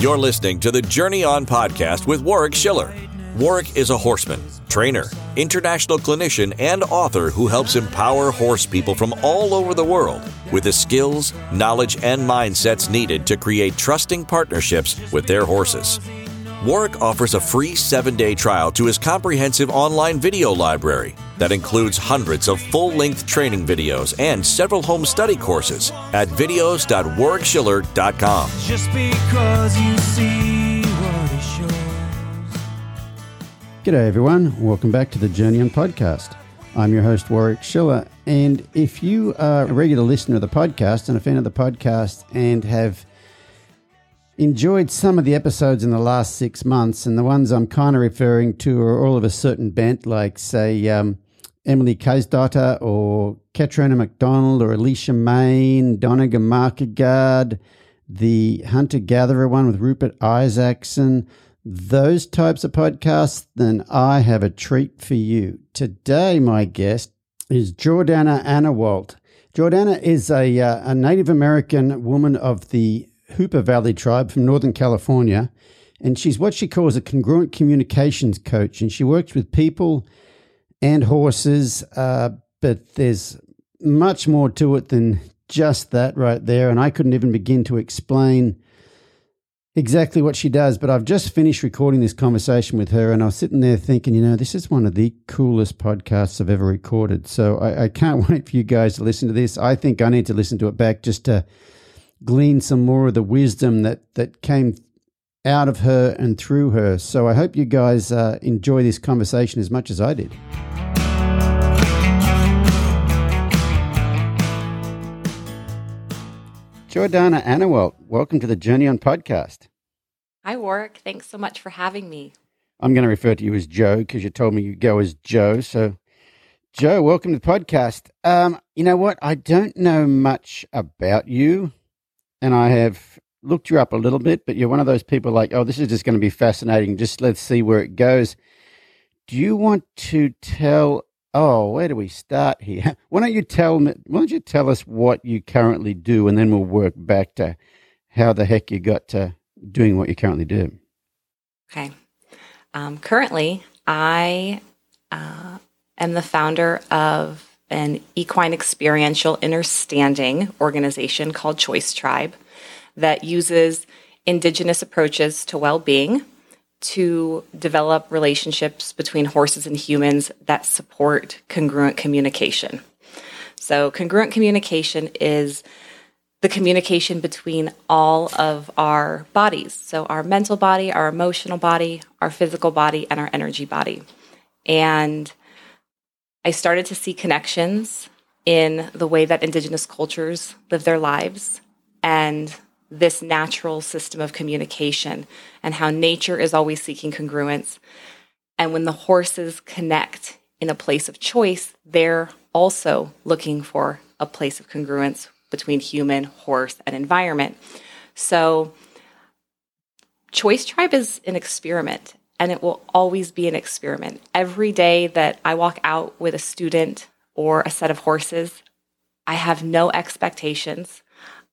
You're listening to the Journey On podcast with Warwick Schiller. Warwick is a horseman, trainer, international clinician, and author who helps empower horse people from all over the world with the skills, knowledge, and mindsets needed to create trusting partnerships with their horses. Warwick offers a free seven day trial to his comprehensive online video library that includes hundreds of full length training videos and several home study courses at videos.warwickschiller.com. Just because you see what is yours. G'day, everyone. Welcome back to the Journey On podcast. I'm your host, Warwick Schiller. And if you are a regular listener of the podcast and a fan of the podcast and have enjoyed some of the episodes in the last six months, and the ones I'm kind of referring to are all of a certain bent, like, say, um, Emily Kaisdotter or Katrina McDonald or Alicia Main, Doniga Markegard, the Hunter Gatherer one with Rupert Isaacson, those types of podcasts, then I have a treat for you. Today, my guest is Jordanna Anawalt. Jordanna is a, uh, a Native American woman of the Hoopa Valley tribe from Northern California. And she's what she calls a congruent communications coach. And she works with people and horses, uh, but there's much more to it than just that right there. And I couldn't even begin to explain exactly what she does. But I've just finished recording this conversation with her, and I was sitting there thinking, you know, this is one of the coolest podcasts I've ever recorded. So I, I can't wait for you guys to listen to this. I think I need to listen to it back just to glean some more of the wisdom that that came out of her and through her. So I hope you guys uh, enjoy this conversation as much as I did. Jordanna Anawalt, welcome to the Journey On podcast. Hi, Warwick. Thanks so much for having me. I'm going to refer to you as Joe because you told me you go as Joe. So, Joe, welcome to the podcast. Um, you know what? I don't know much about you and I have looked you up a little bit, but you're one of those people like, oh, this is just going to be fascinating. Just let's see where it goes. Do you want to tell? Oh, where do we start here? Why don't you tell me? Why don't you tell us what you currently do, and then we'll work back to how the heck you got to doing what you currently do. Okay. Um, currently, I uh, am the founder of an equine experiential innerstanding organization called Choice Tribe that uses indigenous approaches to well being to develop relationships between horses and humans that support congruent communication. So, congruent communication is the communication between all of our bodies. So, our mental body, our emotional body, our physical body, and our energy body. And I started to see connections in the way that Indigenous cultures live their lives and this natural system of communication and how nature is always seeking congruence. And when the horses connect in a place of choice, they're also looking for a place of congruence between human, horse, and environment. So, Choice Tribe is an experiment and it will always be an experiment. Every day that I walk out with a student or a set of horses, I have no expectations.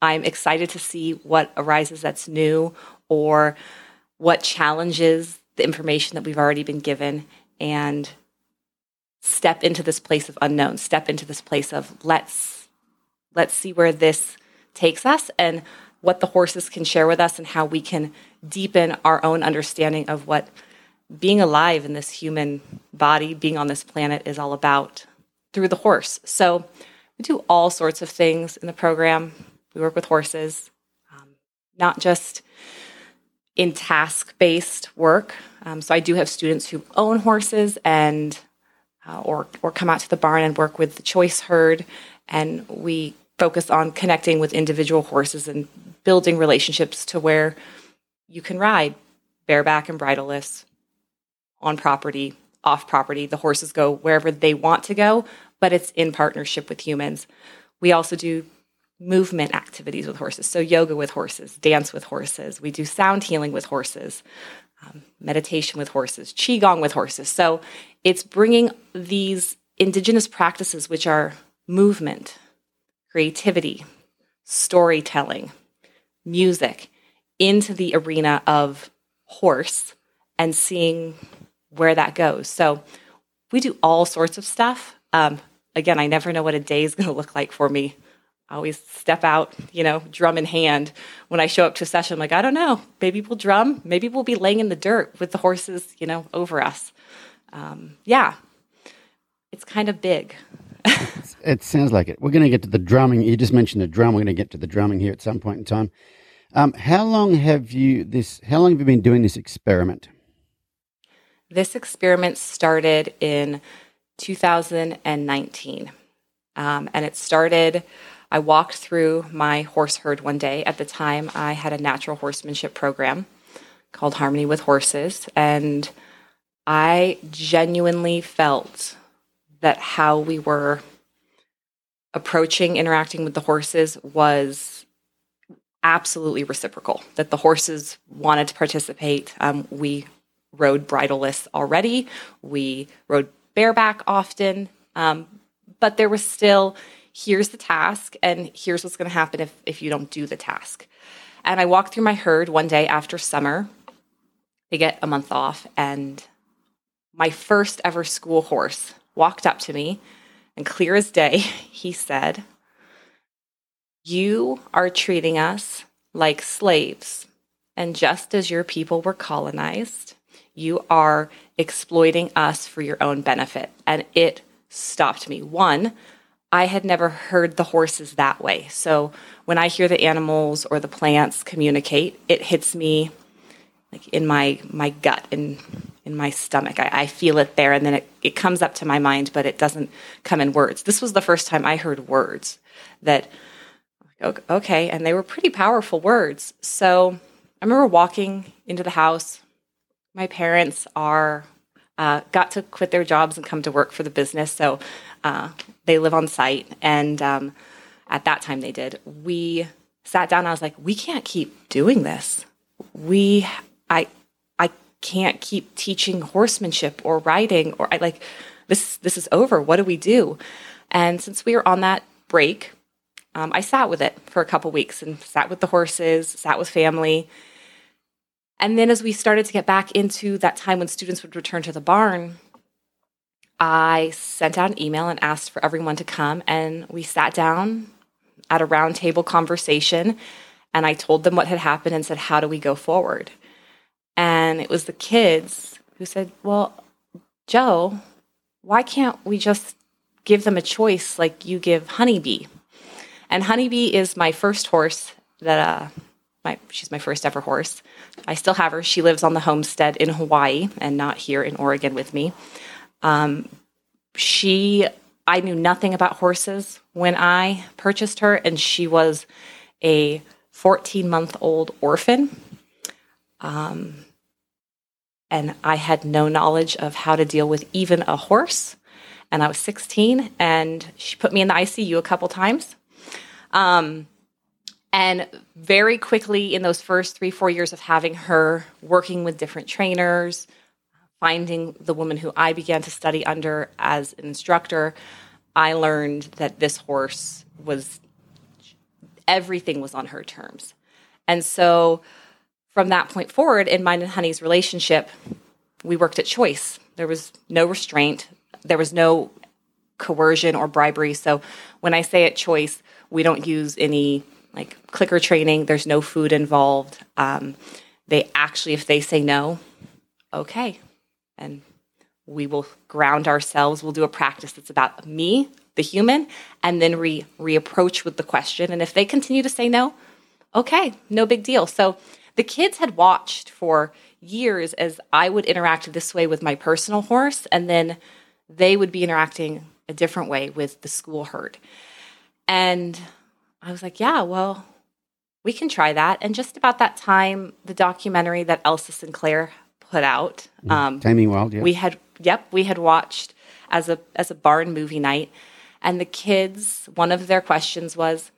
I'm excited to see what arises that's new or what challenges the information that we've already been given and step into this place of unknown, step into this place of let's let's see where this takes us and what the horses can share with us and how we can deepen our own understanding of what being alive in this human body, being on this planet is all about through the horse. So we do all sorts of things in the program. We work with horses, um, not just in task based work. Um, so I do have students who own horses and uh, or or come out to the barn and work with the choice herd, and we focus on connecting with individual horses and building relationships to where you can ride bareback and bridleless on property, off property. The horses go wherever they want to go, but it's in partnership with humans. We also do movement activities with horses. So, yoga with horses, dance with horses. We do sound healing with horses, um, meditation with horses, Qigong with horses. So, it's bringing these indigenous practices, which are movement, creativity, storytelling, music, into the arena of horse and seeing where that goes. So we do all sorts of stuff. Um, again, I never know what a day is going to look like for me. I always step out, you know, drum in hand. When I show up to a session, I'm like, I don't know. Maybe we'll drum. Maybe we'll be laying in the dirt with the horses, you know, over us. Um, yeah, it's kind of big. it sounds like it. We're going to get to the drumming. You just mentioned the drum. We're going to get to the drumming here at some point in time. Um, how long have you this? How long have you been doing this experiment? This experiment started in 2019, um, and it started. I walked through my horse herd one day. At the time, I had a natural horsemanship program called Harmony with Horses, and I genuinely felt that how we were approaching interacting with the horses was absolutely reciprocal, that the horses wanted to participate. Um, we rode bridleless already, we rode bareback often, um, but there was still here's the task and here's what's going to happen if, if you don't do the task. And I walked through my herd one day after summer. They get a month off, and my first ever school horse walked up to me and clear as day, he said, You are treating us like slaves. And just as your people were colonized, you are exploiting us for your own benefit. And it stopped me. One, I had never heard the horses that way. So when I hear the animals or the plants communicate, it hits me like in my my gut in in my stomach. I, I feel it there, and then it, it comes up to my mind, but it doesn't come in words. This was the first time I heard words that okay, and they were pretty powerful words. So I remember walking into the house. My parents are uh, got to quit their jobs and come to work for the business, so uh, they live on site. And um, at that time, they did. We sat down. I was like, we can't keep doing this. We I I can't keep teaching horsemanship or riding or I like this this is over. What do we do? And since we were on that break, um, I sat with it for a couple weeks and sat with the horses, sat with family. And then as we started to get back into that time when students would return to the barn, I sent out an email and asked for everyone to come. And we sat down at a roundtable conversation. And I told them what had happened and said, How do we go forward? And it was the kids who said, Well, Joe, why can't we just give them a choice like you give Honeybee? And Honeybee is my first horse that, uh, my, she's my first ever horse. I still have her. She lives on the homestead in Hawaii and not here in Oregon with me. Um, she, I knew nothing about horses when I purchased her, and she was a 14 month old orphan. Um, and I had no knowledge of how to deal with even a horse. And I was 16, and she put me in the ICU a couple times. Um, and very quickly, in those first three, four years of having her, working with different trainers, finding the woman who I began to study under as an instructor, I learned that this horse was everything was on her terms. And so from that point forward in mine and Honey's relationship, we worked at choice. There was no restraint, there was no coercion or bribery. So when I say at choice, we don't use any like clicker training, there's no food involved. Um, they actually, if they say no, okay. And we will ground ourselves. We'll do a practice that's about me, the human, and then re reapproach with the question. And if they continue to say no, okay, no big deal. So the kids had watched for years as I would interact this way with my personal horse, and then they would be interacting a different way with the school herd. And I was like, yeah, well, we can try that. And just about that time, the documentary that Elsa Sinclair put out, um, Taming Wild, yeah. we had, yep, we had watched as a as a barn movie night, and the kids, one of their questions was,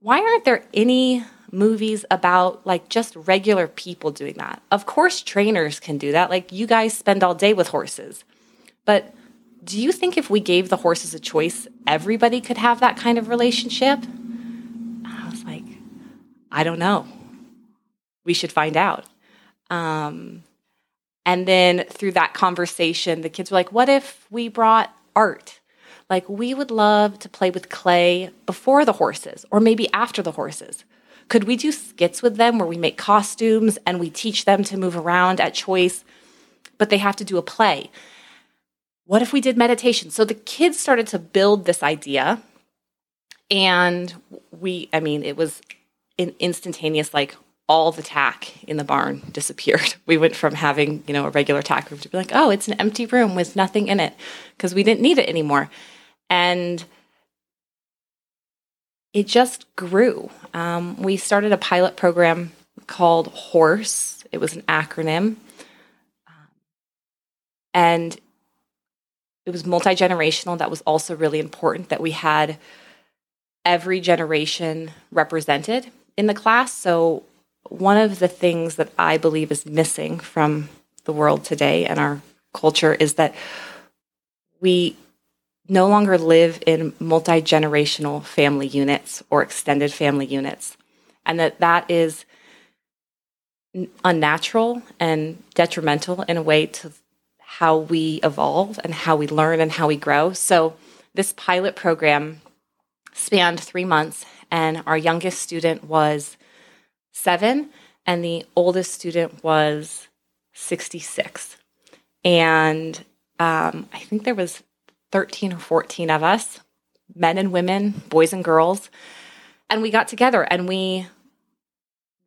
why aren't there any movies about like just regular people doing that. Of course, trainers can do that. Like you guys spend all day with horses. But do you think if we gave the horses a choice, everybody could have that kind of relationship? I was like, I don't know. we should find out. Um, and then through that conversation, the kids were like, what if we brought art? Like, we would love to play with clay before the horses or maybe after the horses. Could we do skits with them where we make costumes and we teach them to move around at choice, but they have to do a play? What if we did meditation? So the kids started to build this idea. And we, I mean, it was an instantaneous, like, all the tack in the barn disappeared. We went from having, you know, a regular tack room to be like, oh, it's an empty room with nothing in it because we didn't need it anymore. And it just grew. Um, we started a pilot program called HORSE. It was an acronym. Um, and it was multi generational. That was also really important that we had every generation represented in the class. So one of the things that I believe is missing from the world today and our culture is that we no longer live in multi generational family units or extended family units, and that that is unnatural and detrimental in a way to how we evolve and how we learn and how we grow. So, this pilot program spanned three months, and our youngest student was seven, and the oldest student was 66. And um, I think there was 13 or 14 of us, men and women, boys and girls. And we got together and we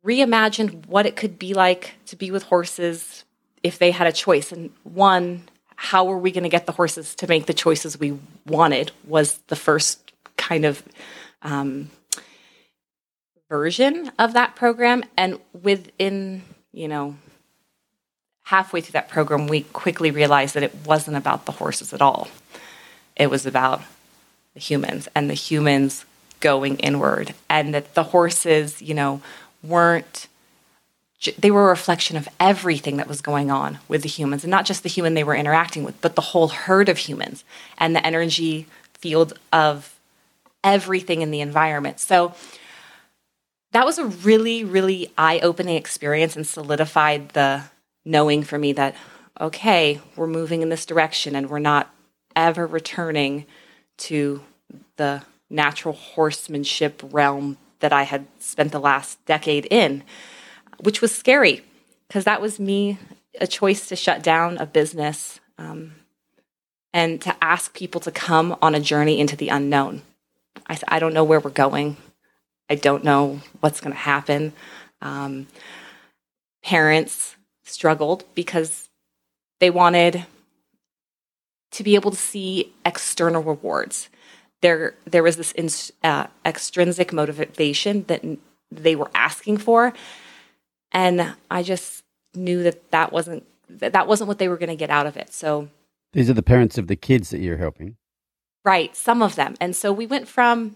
reimagined what it could be like to be with horses if they had a choice. And one, how were we going to get the horses to make the choices we wanted was the first kind of um, version of that program. And within, you know, halfway through that program, we quickly realized that it wasn't about the horses at all. It was about the humans and the humans going inward, and that the horses, you know, weren't. They were a reflection of everything that was going on with the humans, and not just the human they were interacting with, but the whole herd of humans and the energy field of everything in the environment. So, that was a really, really eye opening experience and solidified the knowing for me that, okay, we're moving in this direction and we're not ever returning to the natural horsemanship realm that I had spent the last decade in, which was scary because that was me a choice to shut down a business um, and to ask people to come on a journey into the unknown. I, I don't know where we're going. I don't know what's going to happen. Um, parents struggled because they wanted to be able to see external rewards. There, there was this in, uh, extrinsic motivation that they were asking for, and I just knew that that wasn't that, that wasn't what they were going to get out of it. So these are the parents of the kids that you're helping, right? Some of them, and so we went from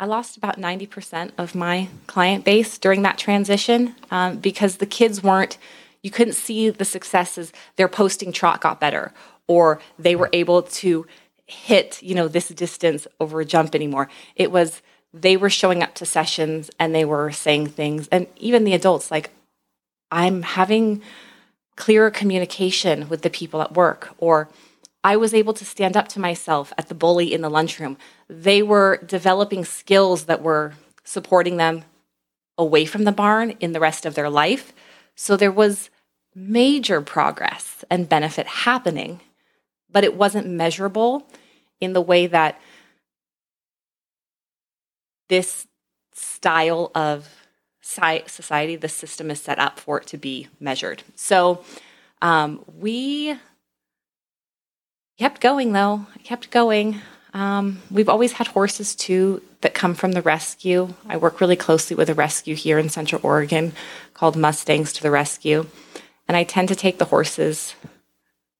I lost about 90% of my client base during that transition um, because the kids weren't, you couldn't see the successes. Their posting trot got better, or they were able to hit, you know, this distance over a jump anymore. It was, they were showing up to sessions and they were saying things. And even the adults, like, I'm having clearer communication with the people at work, or I was able to stand up to myself at the bully in the lunchroom. They were developing skills that were supporting them away from the barn in the rest of their life. So there was major progress and benefit happening, but it wasn't measurable in the way that this style of society, the system is set up for it to be measured. So um, we kept going though. I kept going. Um, we've always had horses too that come from the rescue. I work really closely with a rescue here in Central Oregon called Mustangs to the Rescue. And I tend to take the horses.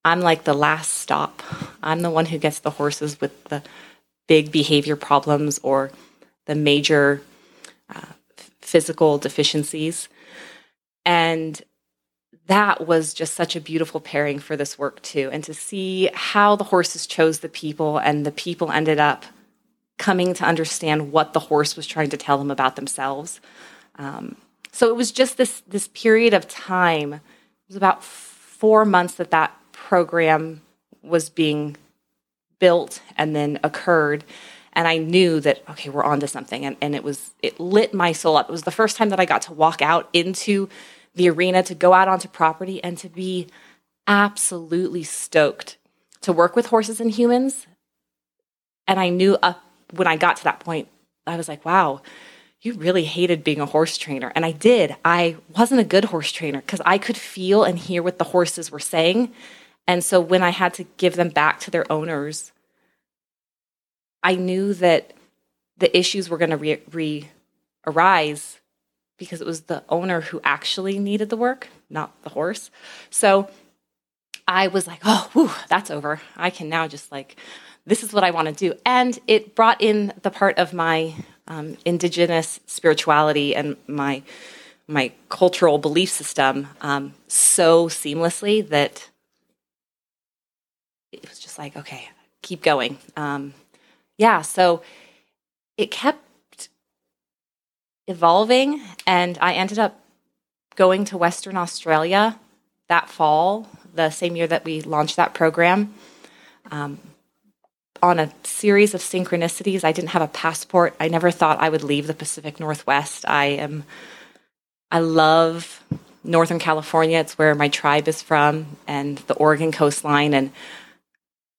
I'm like the last stop. I'm the one who gets the horses with the big behavior problems or the major uh, physical deficiencies. And that was just such a beautiful pairing for this work too. And to see how the horses chose the people and the people ended up coming to understand what the horse was trying to tell them about themselves. Um, so it was just this this period of time. It was about four months that that program was being built and then occurred. And i knew that okay we're on to something. And, and it was it lit my soul up. It was the first time that i got to walk out into the arena to go out onto property and to be absolutely stoked to work with horses and humans and i knew uh, when i got to that point i was like wow you really hated being a horse trainer. And I did. I wasn't a good horse trainer because I could feel and hear what the horses were saying. And so when I had to give them back to their owners, I knew that the issues were going to re-, re arise because it was the owner who actually needed the work, not the horse. So I was like, oh, whew, that's over. I can now just like, this is what I want to do. And it brought in the part of my um, indigenous spirituality and my my cultural belief system um, so seamlessly that it was just like okay keep going um, yeah so it kept evolving and i ended up going to western australia that fall the same year that we launched that program um, on a series of synchronicities. I didn't have a passport. I never thought I would leave the Pacific Northwest. I am I love Northern California. It's where my tribe is from and the Oregon coastline and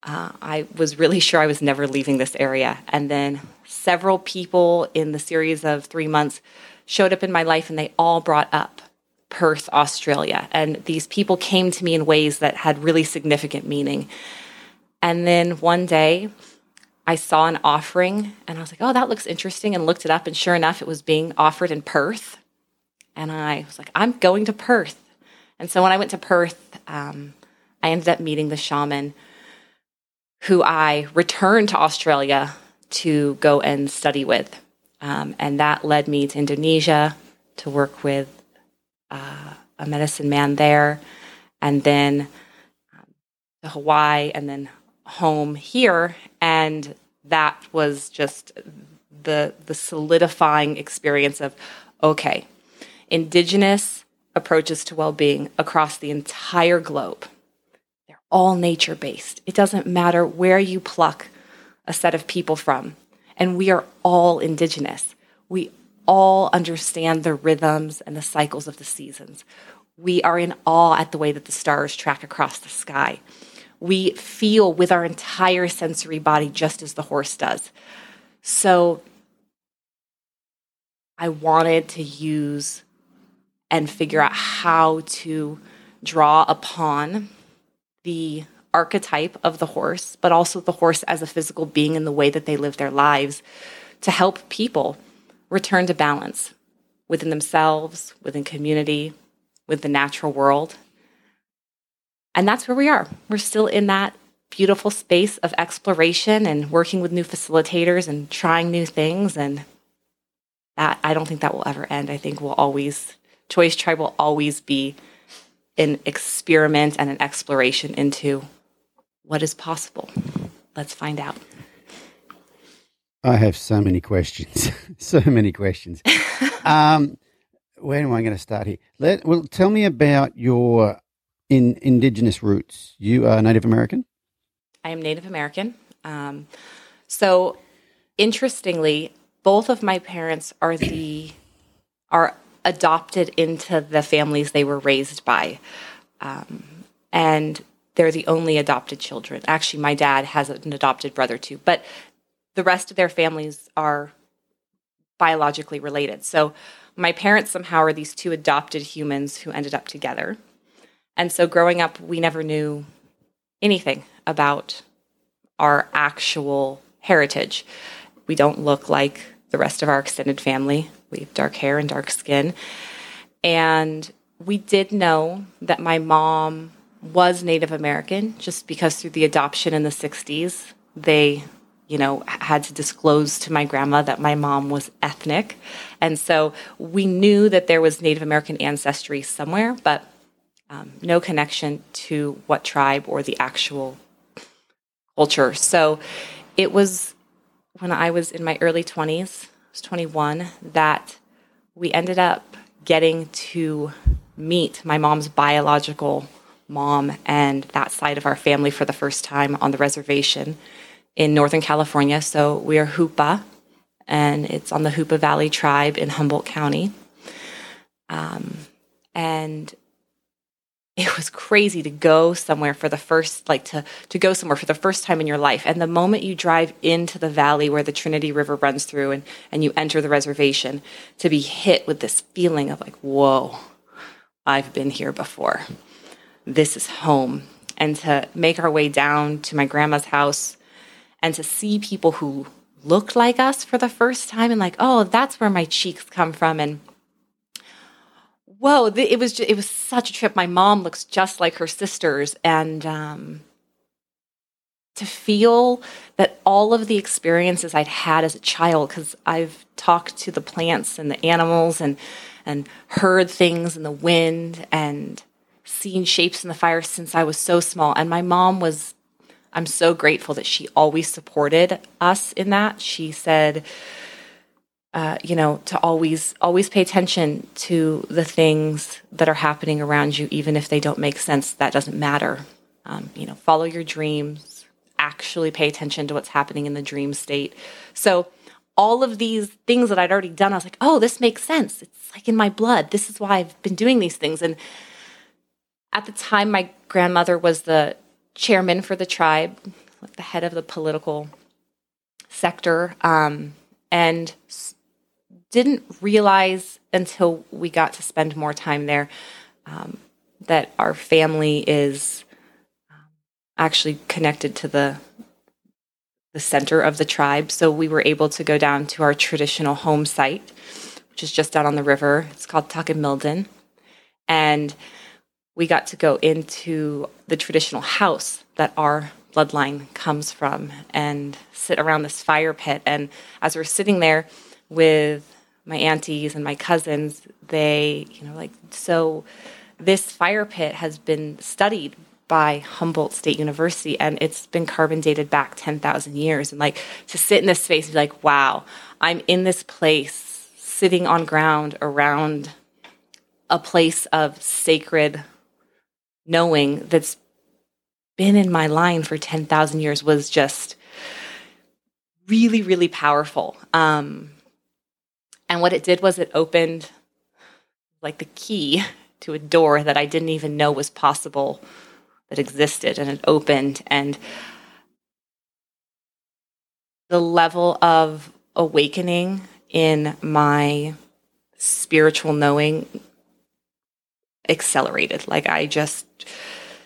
uh, I was really sure I was never leaving this area. And then several people in the series of three months showed up in my life and they all brought up Perth, Australia. And these people came to me in ways that had really significant meaning. And then one day I saw an offering and I was like, oh, that looks interesting, and looked it up. And sure enough, it was being offered in Perth. And I was like, I'm going to Perth. And so when I went to Perth, um, I ended up meeting the shaman who I returned to Australia to go and study with. Um, and that led me to Indonesia to work with uh, a medicine man there, and then um, to Hawaii, and then home here and that was just the the solidifying experience of okay indigenous approaches to well-being across the entire globe all nature based it doesn't matter where you pluck a set of people from. And we are all indigenous. We all understand the rhythms and the cycles of the seasons. We are in awe at the way that the stars track across the sky. We feel with our entire sensory body just as the horse does. So I wanted to use and figure out how to draw upon the archetype of the horse, but also the horse as a physical being in the way that they live their lives to help people return to balance within themselves, within community, with the natural world, and that's where we are. We're still in that beautiful space of exploration and working with new facilitators and trying new things. And that I don't think that will ever end. I think we'll always, Choice Tribe will always be an experiment and an exploration into what is possible. Let's find out. I have so many questions. so many questions. um, where am I going to start here? Let well, tell me about your in indigenous roots. You are Native American? I am Native American. Um, so, interestingly, both of my parents are the are adopted into the families they were raised by, um, and they're the only adopted children. Actually, my dad has an adopted brother too, but the rest of their families are biologically related. So, my parents somehow are these two adopted humans who ended up together. And so growing up, we never knew anything about our actual heritage. We don't look like the rest of our extended family. We have dark hair and dark skin. And we did know that my mom was Native American just because through the adoption in the 60s, they, you know, had to disclose to my grandma that my mom was ethnic. And so we knew that there was Native American ancestry somewhere, but um, no connection to what tribe or the actual culture. So it was when I was in my early 20s, I was 21, that we ended up getting to meet my mom's biological mom and that side of our family for the first time on the reservation in Northern California. So we are Hoopa, and it's on the Hoopa Valley tribe in Humboldt County. Um, and it was crazy to go somewhere for the first like to to go somewhere for the first time in your life. And the moment you drive into the valley where the trinity river runs through and and you enter the reservation to be hit with this feeling of like whoa i've been here before. This is home. And to make our way down to my grandma's house and to see people who looked like us for the first time and like oh that's where my cheeks come from. And whoa it was just, it was such a trip. My mom looks just like her sisters and um, to feel that all of the experiences i'd had as a child because i've talked to the plants and the animals and and heard things in the wind and seen shapes in the fire since i was so small. And my mom was i'm so grateful that she always supported us in that. She said uh, you know, to always always pay attention to the things that are happening around you, even if they don't make sense. That doesn't matter. Um, you know, follow your dreams. Actually, pay attention to what's happening in the dream state. So, all of these things that I'd already done, I was like, oh, this makes sense. It's like in my blood. This is why I've been doing these things. And at the time, my grandmother was the chairman for the tribe, like the head of the political sector, um, and didn't realize until we got to spend more time there um, that our family is um, actually connected to the the center of the tribe. So we were able to go down to our traditional home site, which is just down on the river. It's called Takimildin. And we got to go into the traditional house that our bloodline comes from and sit around this fire pit. And as we're sitting there with my aunties and my cousins, they, you know, like, so this fire pit has been studied by Humboldt State University and it's been carbon dated back 10,000 years. And like to sit in this space and be like, wow, I'm in this place sitting on ground around a place of sacred knowing that's been in my line for 10,000 years was just really, really powerful. Um, and what it did was it opened like the key to a door that I didn't even know was possible that existed. And it opened. And the level of awakening in my spiritual knowing accelerated. Like I just,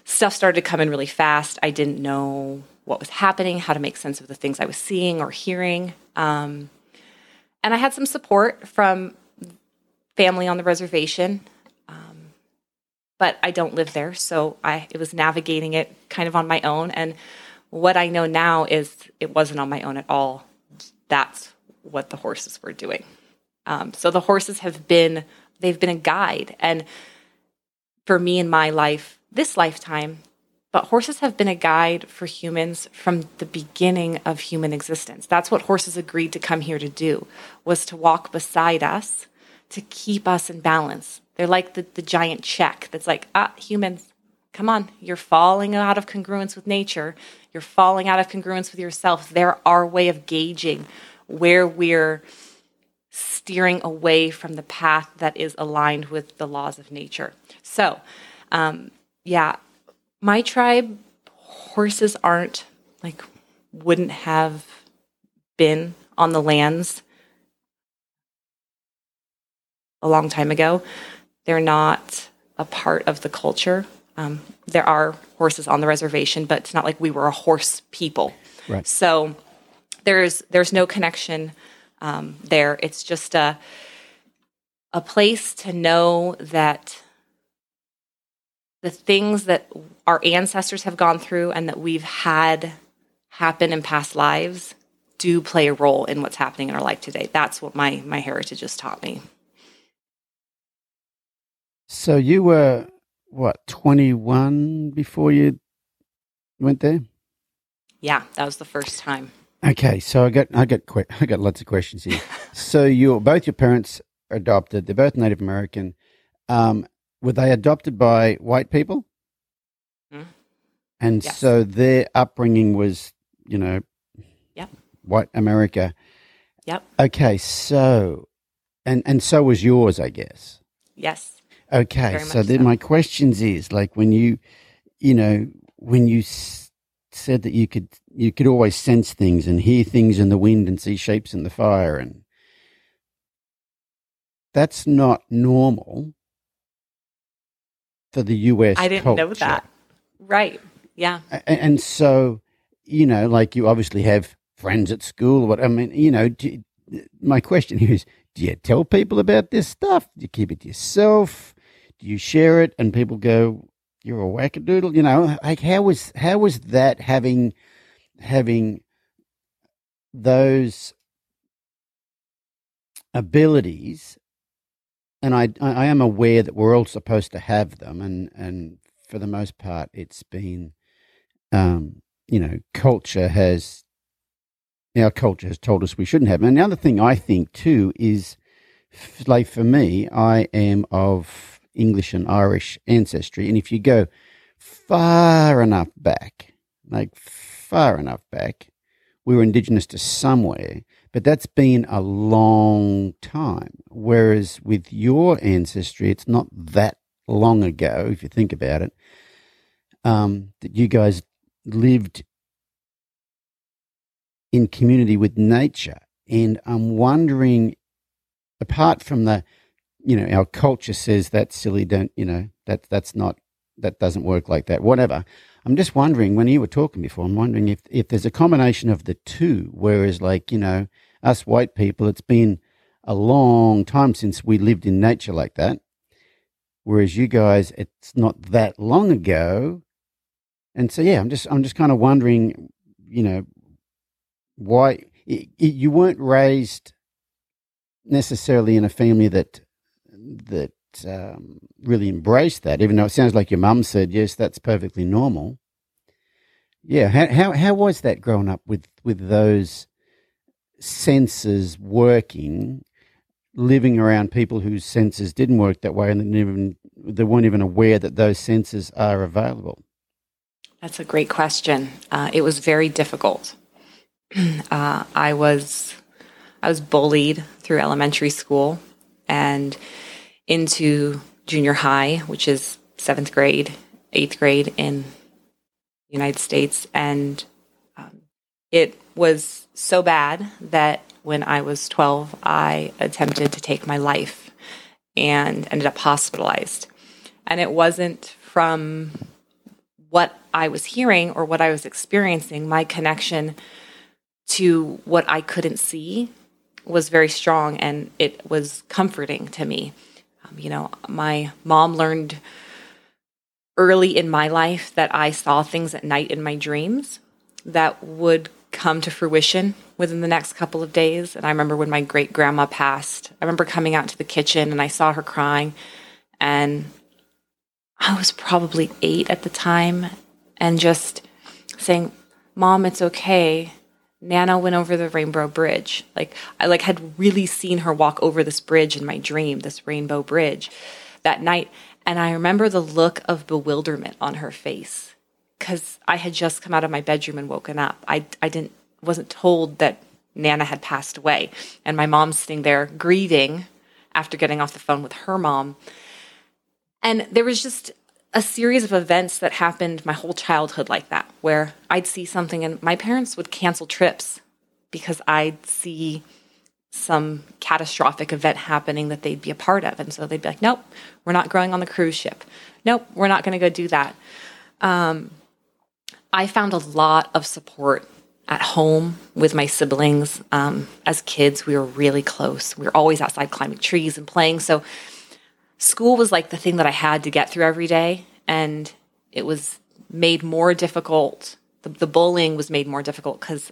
stuff started to come in really fast. I didn't know what was happening, how to make sense of the things I was seeing or hearing. Um, and I had some support from family on the reservation, um, but I don't live there, so I it was navigating it kind of on my own. And what I know now is it wasn't on my own at all. That's what the horses were doing. Um, so the horses have been they've been a guide, and for me in my life, this lifetime, but horses have been a guide for humans from the beginning of human existence. That's what horses agreed to come here to do, was to walk beside us to keep us in balance. They're like the, the giant check that's like, ah, humans, come on, you're falling out of congruence with nature. You're falling out of congruence with yourself. They're our way of gauging where we're steering away from the path that is aligned with the laws of nature. So, um, yeah, my tribe horses aren't like wouldn't have been on the lands a long time ago. They're not a part of the culture. Um, there are horses on the reservation, but it's not like we were a horse people. Right. So there's there's no connection um, there. It's just a a place to know that the things that our ancestors have gone through and that we've had happen in past lives do play a role in what's happening in our life today. That's what my my heritage has taught me. So you were what, 21 before you went there? Yeah, that was the first time. Okay, so I got I got que- I got lots of questions here. so your both your parents adopted. They're both Native American. Um, were they adopted by white people? Mhm. And Yes. so their upbringing was, you know, Yep. white America. Yep. Okay, so and and so was yours, I guess. Yes. Okay, so then so. my questions is like when you, you know, when you s- said that you could you could always sense things and hear things in the wind and see shapes in the fire and that's not normal for the U.S. I didn't know that. Right. Yeah. A- and so you know like you obviously have friends at school what i mean you know do, my question here is do you tell people about this stuff do you keep it to yourself do you share it and people go you're a wackadoodle you know like how was how was that having having those abilities and I, I am aware that we're all supposed to have them and and for the most part it's been um, you know, culture has our culture has told us we shouldn't have. Them. And the other thing I think too is, like for me, I am of English and Irish ancestry, and if you go far enough back, like far enough back, we were indigenous to somewhere, but that's been a long time. Whereas with your ancestry, it's not that long ago, if you think about it, um, that you guys lived in community with nature. And I'm wondering, apart from the, you know, our culture says that's silly, don't, you know, that that's not, that doesn't work like that, whatever. I'm just wondering, when you were talking before, I'm wondering if, if there's a combination of the two, whereas, like, you know, us white people, it's been a long time since we lived in nature like that. Whereas you guys, it's not that long ago. And so, yeah, I'm just, I'm just kind of wondering, you know, why y- y- you weren't raised necessarily in a family that that um, really embraced that, even though it sounds like your mum said, yes, that's perfectly normal. Yeah, how how how was that growing up with with those senses working, living around people whose senses didn't work that way, and they, even, they weren't even aware that those senses are available. That's a great question. Uh, it was very difficult. uh, I was I was bullied through elementary school and into junior high, which is seventh grade, eighth grade in the United States, and um, it was so bad that when I was twelve, I attempted to take my life and ended up hospitalized. And it wasn't from what I was hearing or what I was experiencing, my connection to what I couldn't see was very strong and it was comforting to me. Um, you know, my mom learned early in my life that I saw things at night in my dreams that would come to fruition within the next couple of days. And I remember when my great grandma passed, I remember coming out to the kitchen and I saw her crying and I was probably eight at the time and just saying, Mom, it's okay. Nana went over the rainbow bridge. Like I like had really seen her walk over this bridge in my dream, this rainbow bridge that night. And I remember the look of bewilderment on her face because I had just come out of my bedroom and woken up. I, I didn't wasn't told that Nana had passed away. And my mom's sitting there grieving after getting off the phone with her mom. And there was just a series of events that happened my whole childhood like that, where I'd see something and my parents would cancel trips because I'd see some catastrophic event happening that they'd be a part of. And so they'd be like, nope, we're not going on the cruise ship. Nope, we're not going to go do that. Um, I found a lot of support at home with my siblings. Um, as kids, we were really close. We were always outside climbing trees and playing. So school was like the thing that I had to get through every day. And it was made more difficult. The, the bullying was made more difficult because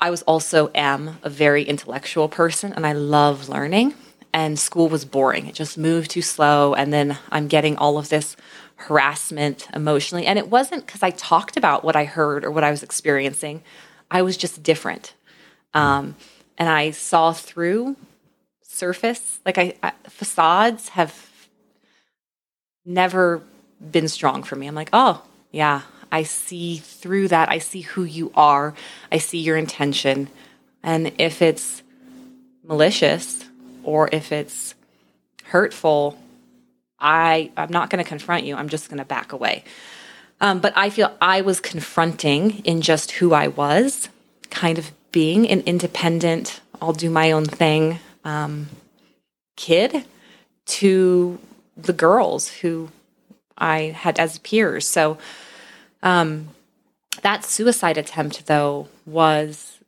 I was also am a very intellectual person and I love learning. And school was boring. It just moved too slow. And then I'm getting all of this harassment emotionally. And it wasn't because I talked about what I heard or what I was experiencing. I was just different. Um, and I saw through surface. Like I, I facades have never been strong for me. I'm like, oh yeah, I see through that. I see who you are. I see your intention. And if it's malicious or if it's hurtful, I I'm not going to confront you. I'm just going to back away. Um, but I feel I was confronting in just who I was, kind of being an independent, I'll do my own thing um, kid to the girls who I had as peers. So um, that suicide attempt, though, was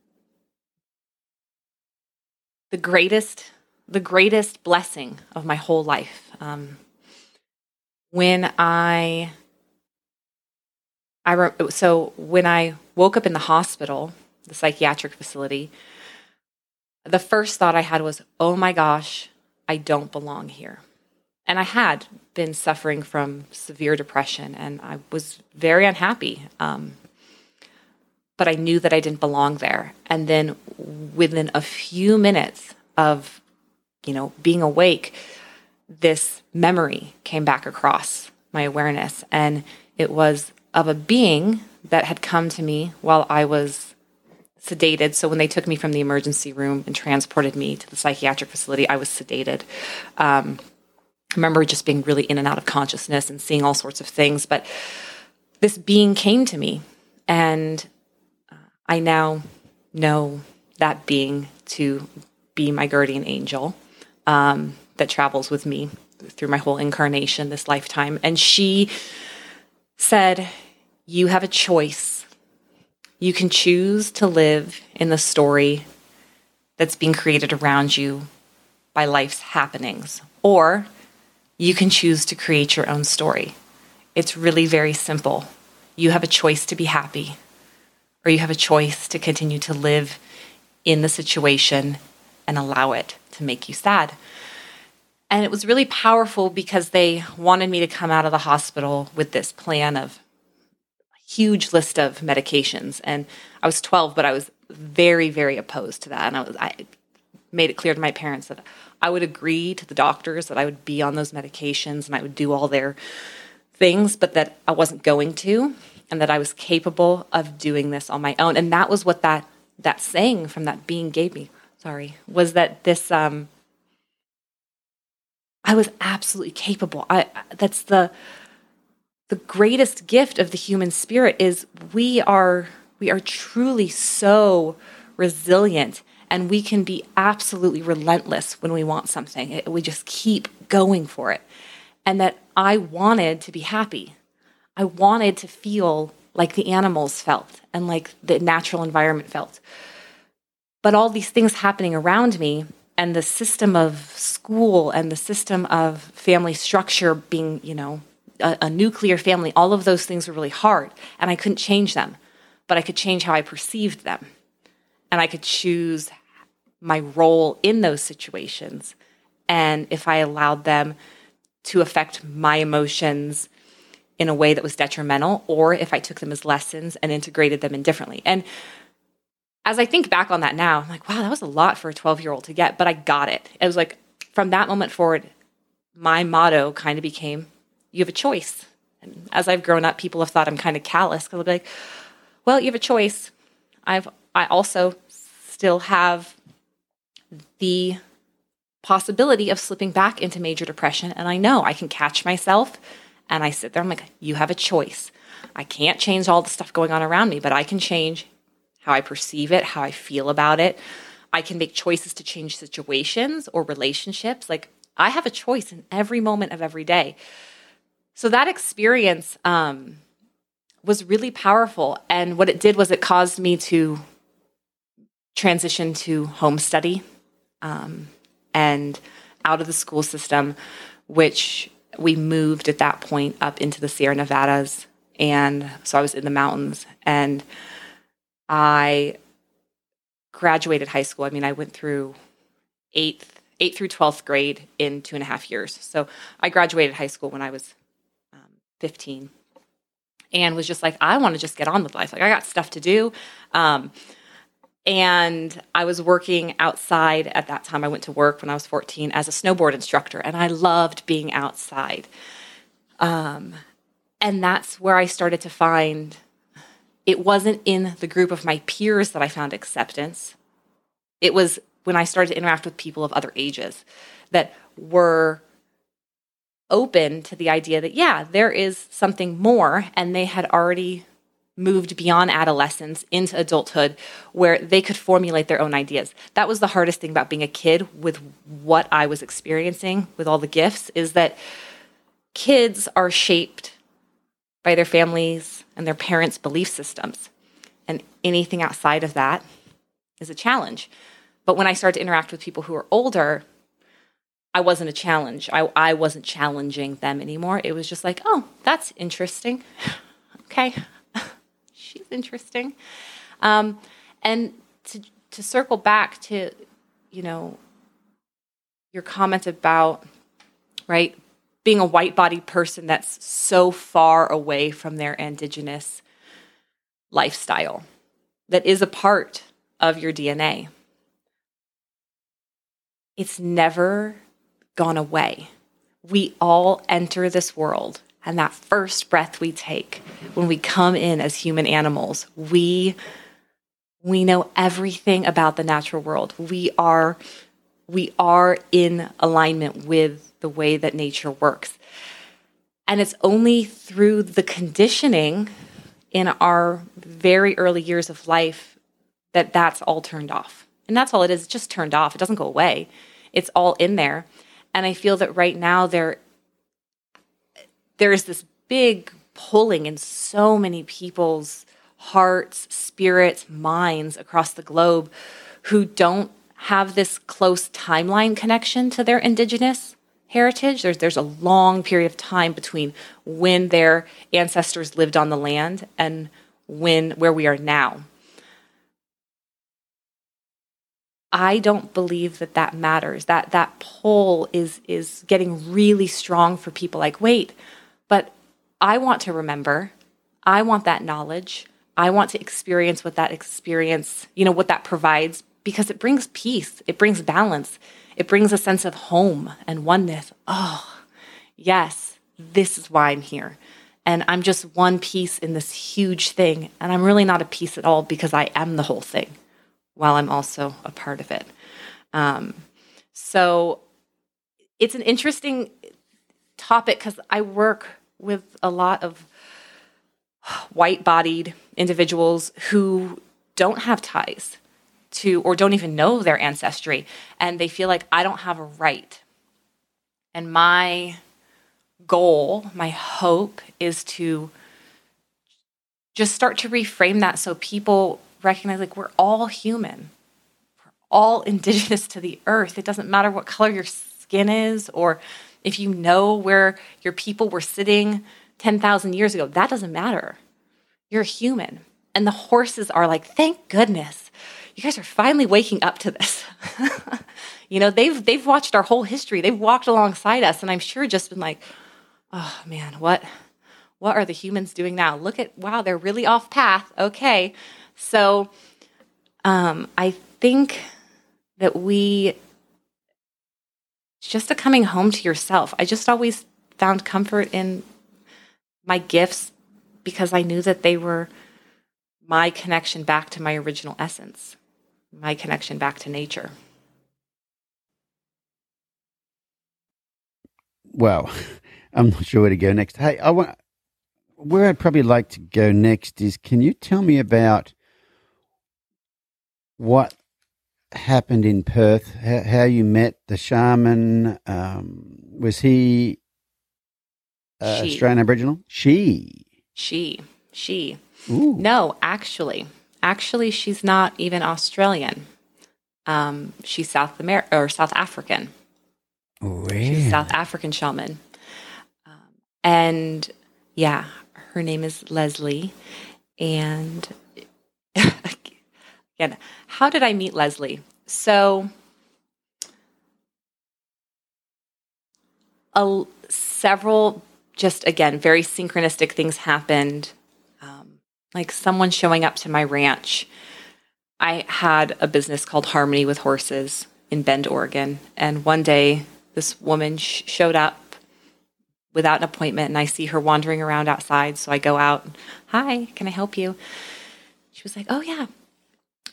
the greatest the greatest blessing of my whole life. Um, when I I re- so when I woke up in the hospital, the psychiatric facility, the first thought I had was, "Oh my gosh, I don't belong here." And I had been suffering from severe depression, and I was very unhappy. Um, but I knew that I didn't belong there. And then within a few minutes of, you know, being awake, this memory came back across my awareness, and it was of a being that had come to me while I was sedated. So when they took me from the emergency room and transported me to the psychiatric facility, I was sedated. Um, I remember just being really in and out of consciousness and seeing all sorts of things. But this being came to me, and uh, I now know that being to be my guardian angel um, that travels with me through my whole incarnation, this lifetime. And she said, You have a choice. You can choose to live in the story that's being created around you by life's happenings, or you can choose to create your own story. It's really very simple. You have a choice to be happy, or you have a choice to continue to live in the situation and allow it to make you sad. And it was really powerful because they wanted me to come out of the hospital with this plan of a huge list of medications. And I was 12, but I was very, very opposed to that. And I was, I made it clear to my parents that I would agree to the doctors that I would be on those medications and I would do all their things, but that I wasn't going to, and that I was capable of doing this on my own. And that was what that that saying from that being gave me. Sorry, was that this um, I was absolutely capable. I that's the the greatest gift of the human spirit is we are we are truly so resilient and we can be absolutely relentless when we want something. It, we just keep going for it. And that I wanted to be happy. I wanted to feel like the animals felt and like the natural environment felt. But all these things happening around me and the system of school and the system of family structure being, you know, a, a, nuclear family, all of those things were really hard. And I couldn't change them, but I could change how I perceived them. And I could choose my role in those situations. And if I allowed them to affect my emotions in a way that was detrimental, or if I took them as lessons and integrated them in differently. And as I think back on that now, I'm like, wow, that was a lot for a 12 year old to get, but I got it. It was like from that moment forward, my motto kind of became you have a choice. And as I've grown up, people have thought I'm kind of callous because I'll be like, well, you have a choice. I've I also still have the possibility of slipping back into major depression. And I know I can catch myself and I sit there, I'm like, you have a choice. I can't change all the stuff going on around me, but I can change how I perceive it, how I feel about it. I can make choices to change situations or relationships. Like I have a choice in every moment of every day. So that experience um, was really powerful. And what it did was it caused me to transition to home study um, and out of the school system, which we moved at that point up into the Sierra Nevadas. And so I was in the mountains and I graduated high school. I mean, I went through eighth, eighth through 12th grade in two and a half years. So I graduated high school when I was um, 15 and was just like, I want to just get on with life. Like, I got stuff to do. Um, And I was working outside at that time. I went to work when I was 14 as a snowboard instructor, and I loved being outside. Um, and that's where I started to find it wasn't in the group of my peers that I found acceptance. It was when I started to interact with people of other ages that were open to the idea that, yeah, there is something more, and they had already moved beyond adolescence into adulthood where they could formulate their own ideas. That was the hardest thing about being a kid with what I was experiencing with all the gifts is that kids are shaped by their families and their parents' belief systems. And anything outside of that is a challenge. But when I started to interact with people who are older, I wasn't a challenge. I, I wasn't challenging them anymore. It was just like, oh, that's interesting. okay, she's interesting. Um, and to, to circle back to, you know, your comment about, right, being a white bodied person that's so far away from their indigenous lifestyle that is a part of your DNA. It's never gone away. We all enter this world, and that first breath we take when we come in as human animals, we we know everything about the natural world. We are we are in alignment with the way that nature works. And it's only through the conditioning in our very early years of life that that's all turned off. And that's all it is, it's just turned off. It doesn't go away. It's all in there. And I feel that right now there there is this big pulling in so many people's hearts, spirits, minds across the globe who don't have this close timeline connection to their indigenous heritage. There's there's a long period of time between when their ancestors lived on the land and when where we are now. I don't believe that that matters. That that pull is is getting really strong for people like wait, but I want to remember. I want that knowledge. I want to experience what that experience, you know, what that provides because it brings peace. It brings balance. It brings a sense of home and oneness. Oh, yes, this is why I'm here. And I'm just one piece in this huge thing. And I'm really not a piece at all because I am the whole thing while I'm also a part of it. Um, so it's an interesting topic because I work with a lot of white bodied individuals who don't have ties to or don't even know their ancestry and they feel like I don't have a right. And my goal, my hope is to just start to reframe that so people recognize like we're all human. We're all indigenous to the earth. It doesn't matter what color your skin is or if you know where your people were sitting 10,000 years ago. That doesn't matter. You're human. And the horses are like, thank goodness you guys are finally waking up to this. you know, they've they've watched our whole history. They've walked alongside us, and I'm sure just been like, oh man, what what are the humans doing now? Look at wow, they're really off path. Okay. So um, I think that we it's just a coming home to yourself. I just always found comfort in my gifts because I knew that they were my connection back to my original essence my connection back to nature. Well, I'm not sure where to go next. Hey, I want where I'd probably like to go next is can you tell me about what happened in Perth? How, how you met the shaman? Um, was he uh, Australian Aboriginal? She. She. She. Ooh. No, actually, Actually, she's not even Australian. Um, she's South America or South African. She's South African shaman. Um, and yeah, her name is Leslie. And again, how did I meet Leslie? So, a, several just again very synchronistic things happened like someone showing up to my ranch I had a business called Harmony with Horses in Bend, Oregon. And one day, this woman sh- showed up without an appointment, and I see her wandering around outside. So I go out, Hi, can I help you? She was like, Oh, yeah.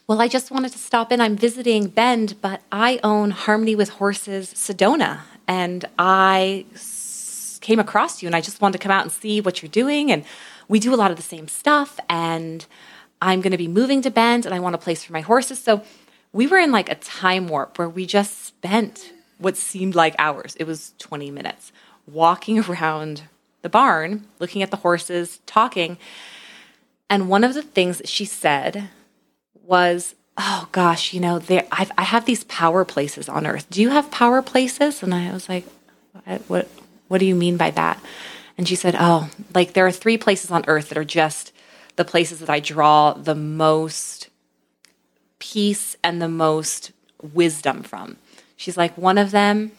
Well, I just wanted to stop in. I'm visiting Bend, but I own Harmony with Horses Sedona. And I came across you, and I just wanted to come out and see what you're doing. And we do a lot of the same stuff. And I'm going to be moving to Bend, and I want a place for my horses. So we were in like a time warp where we just spent what seemed like hours. It was 20 minutes walking around the barn, looking at the horses, talking. And one of the things that she said was, "Oh gosh, you know, there I've, I have these power places on Earth. Do you have power places?" And I was like, "What? What, what do you mean by that?" And she said, "Oh, like there are three places on Earth that are just the places that I draw the most peace and the most wisdom from." She's like, "One of them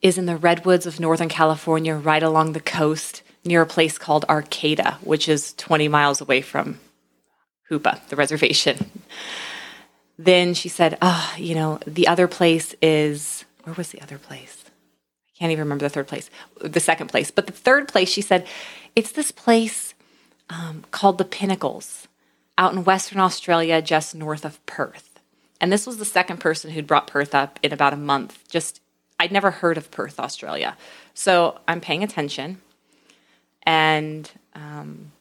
is in the redwoods of Northern California, right along the coast." Near a place called Arcata, which is 20 miles away from Hoopa, the reservation. Then she said, Oh, you know, the other place is, where was the other place? I can't even remember the third place, the second place. But the third place, she said, it's this place um, called the Pinnacles out in Western Australia, just north of Perth. And this was the second person who'd brought Perth up in about a month. Just, I'd never heard of Perth, Australia. So I'm paying attention and um,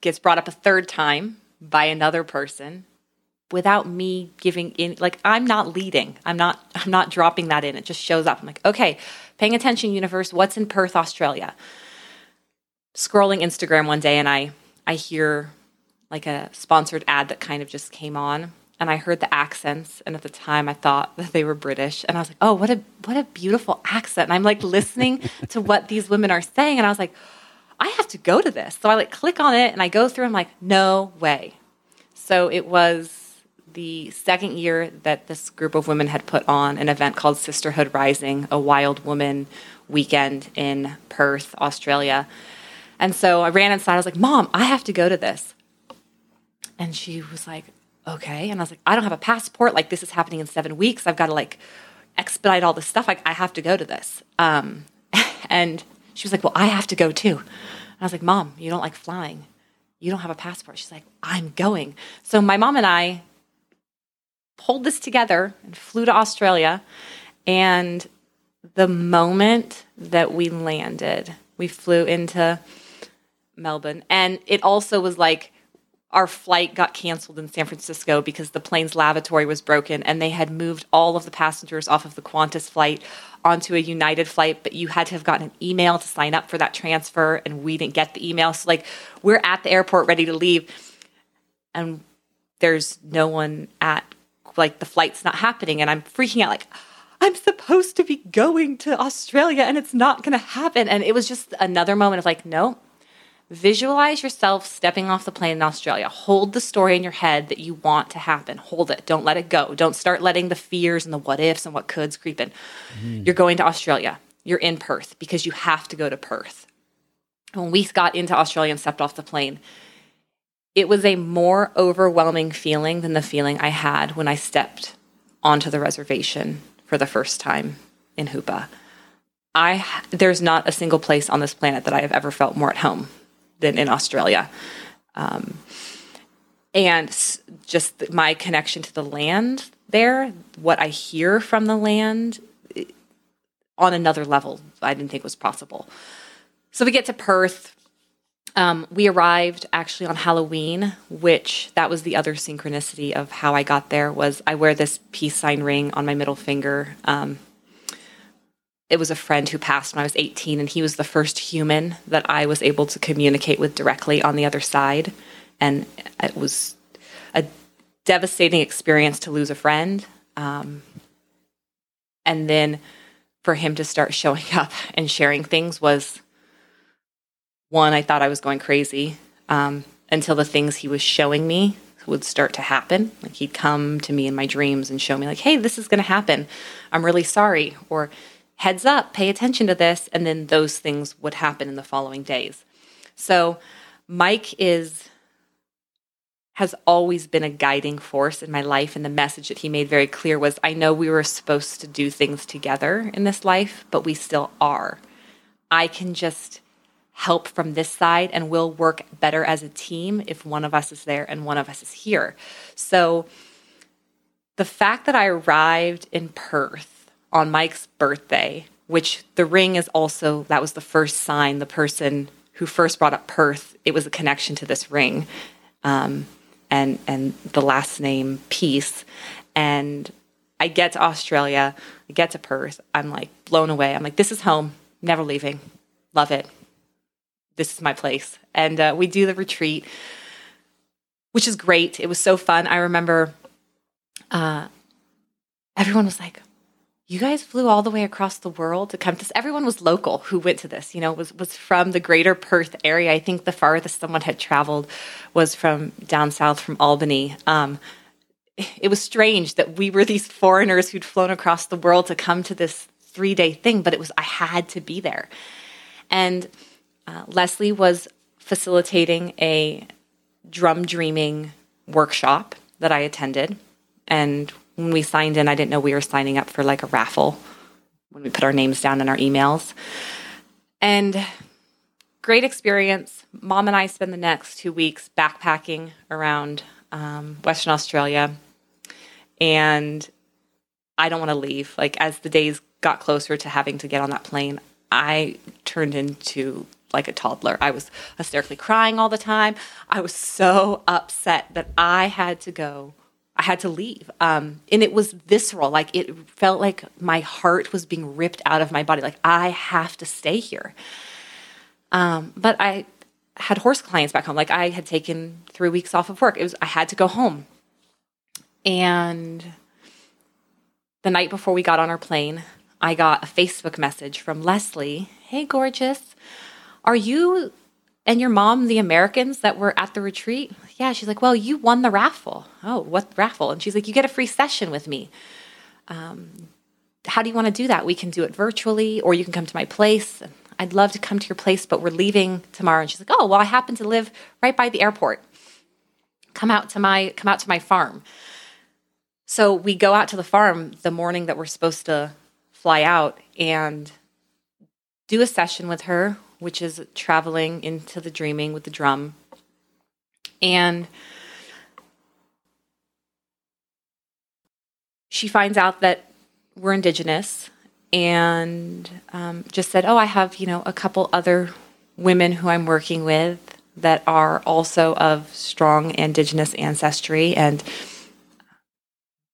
gets brought up a third time by another person without me giving in like i'm not leading. I'm not i'm not dropping that in. It just shows up. I'm like okay paying attention universe. What's in perth australia? Scrolling instagram one day and i i hear like a sponsored ad that kind of just came on. And i heard the accents. And at the time i thought that they were british. And i was like oh what a what a beautiful accent. And i'm like listening to what these women are saying. And i was like I have to go to this. So I like click on it and I go through. and I'm like, no way. So it was the second year that this group of women had put on an event called Sisterhood Rising, a wild woman weekend in Perth, Australia. And so I ran inside. I was like, Mom, I have to go to this. And she was like, okay. And I was like, I don't have a passport. Like, this is happening in seven weeks. I've got to like expedite all this stuff. Like, I have to go to this. Um, and she was like, Well, I have to go too. And I was like, Mom, you don't like flying. You don't have a passport. She's like, I'm going. So my mom and I pulled this together and flew to Australia. And the moment that we landed, we flew into Melbourne. And it also was like our flight got canceled in San Francisco because the plane's lavatory was broken and they had moved all of the passengers off of the Qantas flight onto a United flight, but you had to have gotten an email to sign up for that transfer, and we didn't get the email. So, like, we're at the airport ready to leave, and there's no one at, like, the flight's not happening. And I'm freaking out, like, I'm supposed to be going to Australia and it's not going to happen. And it was just another moment of, like, no, Visualize yourself stepping off the plane in Australia. Hold the story in your head that you want to happen. Hold it. Don't let it go. Don't start letting the fears and the what ifs and what coulds creep in. Mm. You're going to Australia. You're in Perth because you have to go to Perth. When we got into Australia and stepped off the plane, it was a more overwhelming feeling than the feeling I had when I stepped onto the reservation for the first time in Hoopa. I there's not a single place on this planet that I have ever felt more at home than in Australia. Um, and just my connection to the land there, what I hear from the land on another level, I didn't think was possible. So we get to Perth. Um, we arrived actually on Halloween, which that was the other synchronicity of how I got there. Was I wear this peace sign ring on my middle finger? Um, it was a friend who passed when I was 18, and he was the first human that I was able to communicate with directly on the other side. And it was a devastating experience to lose a friend. Um, and then for him to start showing up and sharing things was one, I thought I was going crazy um, until the things he was showing me would start to happen. Like he'd come to me in my dreams and show me, like, hey, this is going to happen. I'm really sorry. Or heads up, pay attention to this. And then those things would happen in the following days. So Mike is has always been a guiding force in my life. And the message that he made very clear was I know we were supposed to do things together in this life, but we still are. I can just help from this side and we'll work better as a team if one of us is there and one of us is here. So the fact that I arrived in Perth on Mike's birthday, which the ring is also, that was the first sign, the person who first brought up Perth, it was a connection to this ring. Um, and and the last name Peace. And I get to Australia, I get to Perth, I'm like blown away. I'm like, this is home, never leaving, love it this is my place. And uh, we do the retreat, which is great. It was so fun. I remember uh, everyone was like, you guys flew all the way across the world to come to this. Everyone was local who went to this, you know, was, was from the greater Perth area. I think the farthest someone had traveled was from down south from Albany. Um, it was strange that we were these foreigners who'd flown across the world to come to this three day thing, but it was, I had to be there. And uh, Leslie was facilitating a drum dreaming workshop that I attended. And when we signed in, I didn't know we were signing up for like a raffle when we put our names down in our emails. And great experience. Mom and I spend the next two weeks backpacking around um, Western Australia. And I don't want to leave. Like, as the days got closer to having to get on that plane, I turned into like a toddler. I was hysterically crying all the time. I was so upset that I had to go. I had to leave. Um, and it was visceral. Like it felt like my heart was being ripped out of my body. Like I have to stay here. Um, but I had horse clients back home. Like I had taken three weeks off of work. It was I had to go home. And the night before we got on our plane, I got a Facebook message from Leslie. Hey, gorgeous. Are you and your mom the Americans that were at the retreat? Yeah. She's like, Well, you won the raffle. Oh, what raffle? And she's like, You get a free session with me. Um, how do you want to do that? We can do it virtually, or you can come to my place. I'd love to come to your place, but we're leaving tomorrow. And she's like, Oh, well, I happen to live right by the airport. Come out to my come out to my farm. So we go out to the farm the morning that we're supposed to fly out and do a session with her which is traveling into the dreaming with the drum. And she finds out that we're indigenous and um, just said, Oh, I have, you know, a couple other women who I'm working with that are also of strong indigenous ancestry. And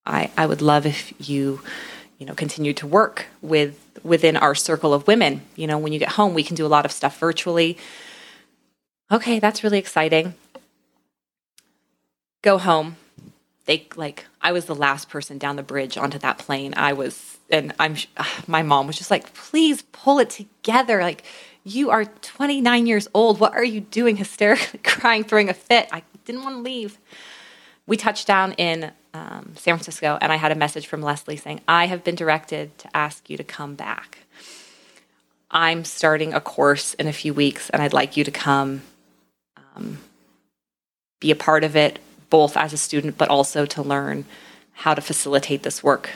I, I would love if you, you know, continue to work with within our circle of women. You know, when you get home, we can do a lot of stuff virtually. Okay, that's really exciting. Go home. They like I was the last person down the bridge onto that plane. I was and I'm my mom was just like, "Please pull it together. Like you are 29 years old. What are you doing hysterically crying, throwing a fit? I didn't want to leave." We touched down in um, San Francisco, and I had a message from Leslie saying, I have been directed to ask you to come back. I'm starting a course in a few weeks, and I'd like you to come um, be a part of it, both as a student, but also to learn how to facilitate this work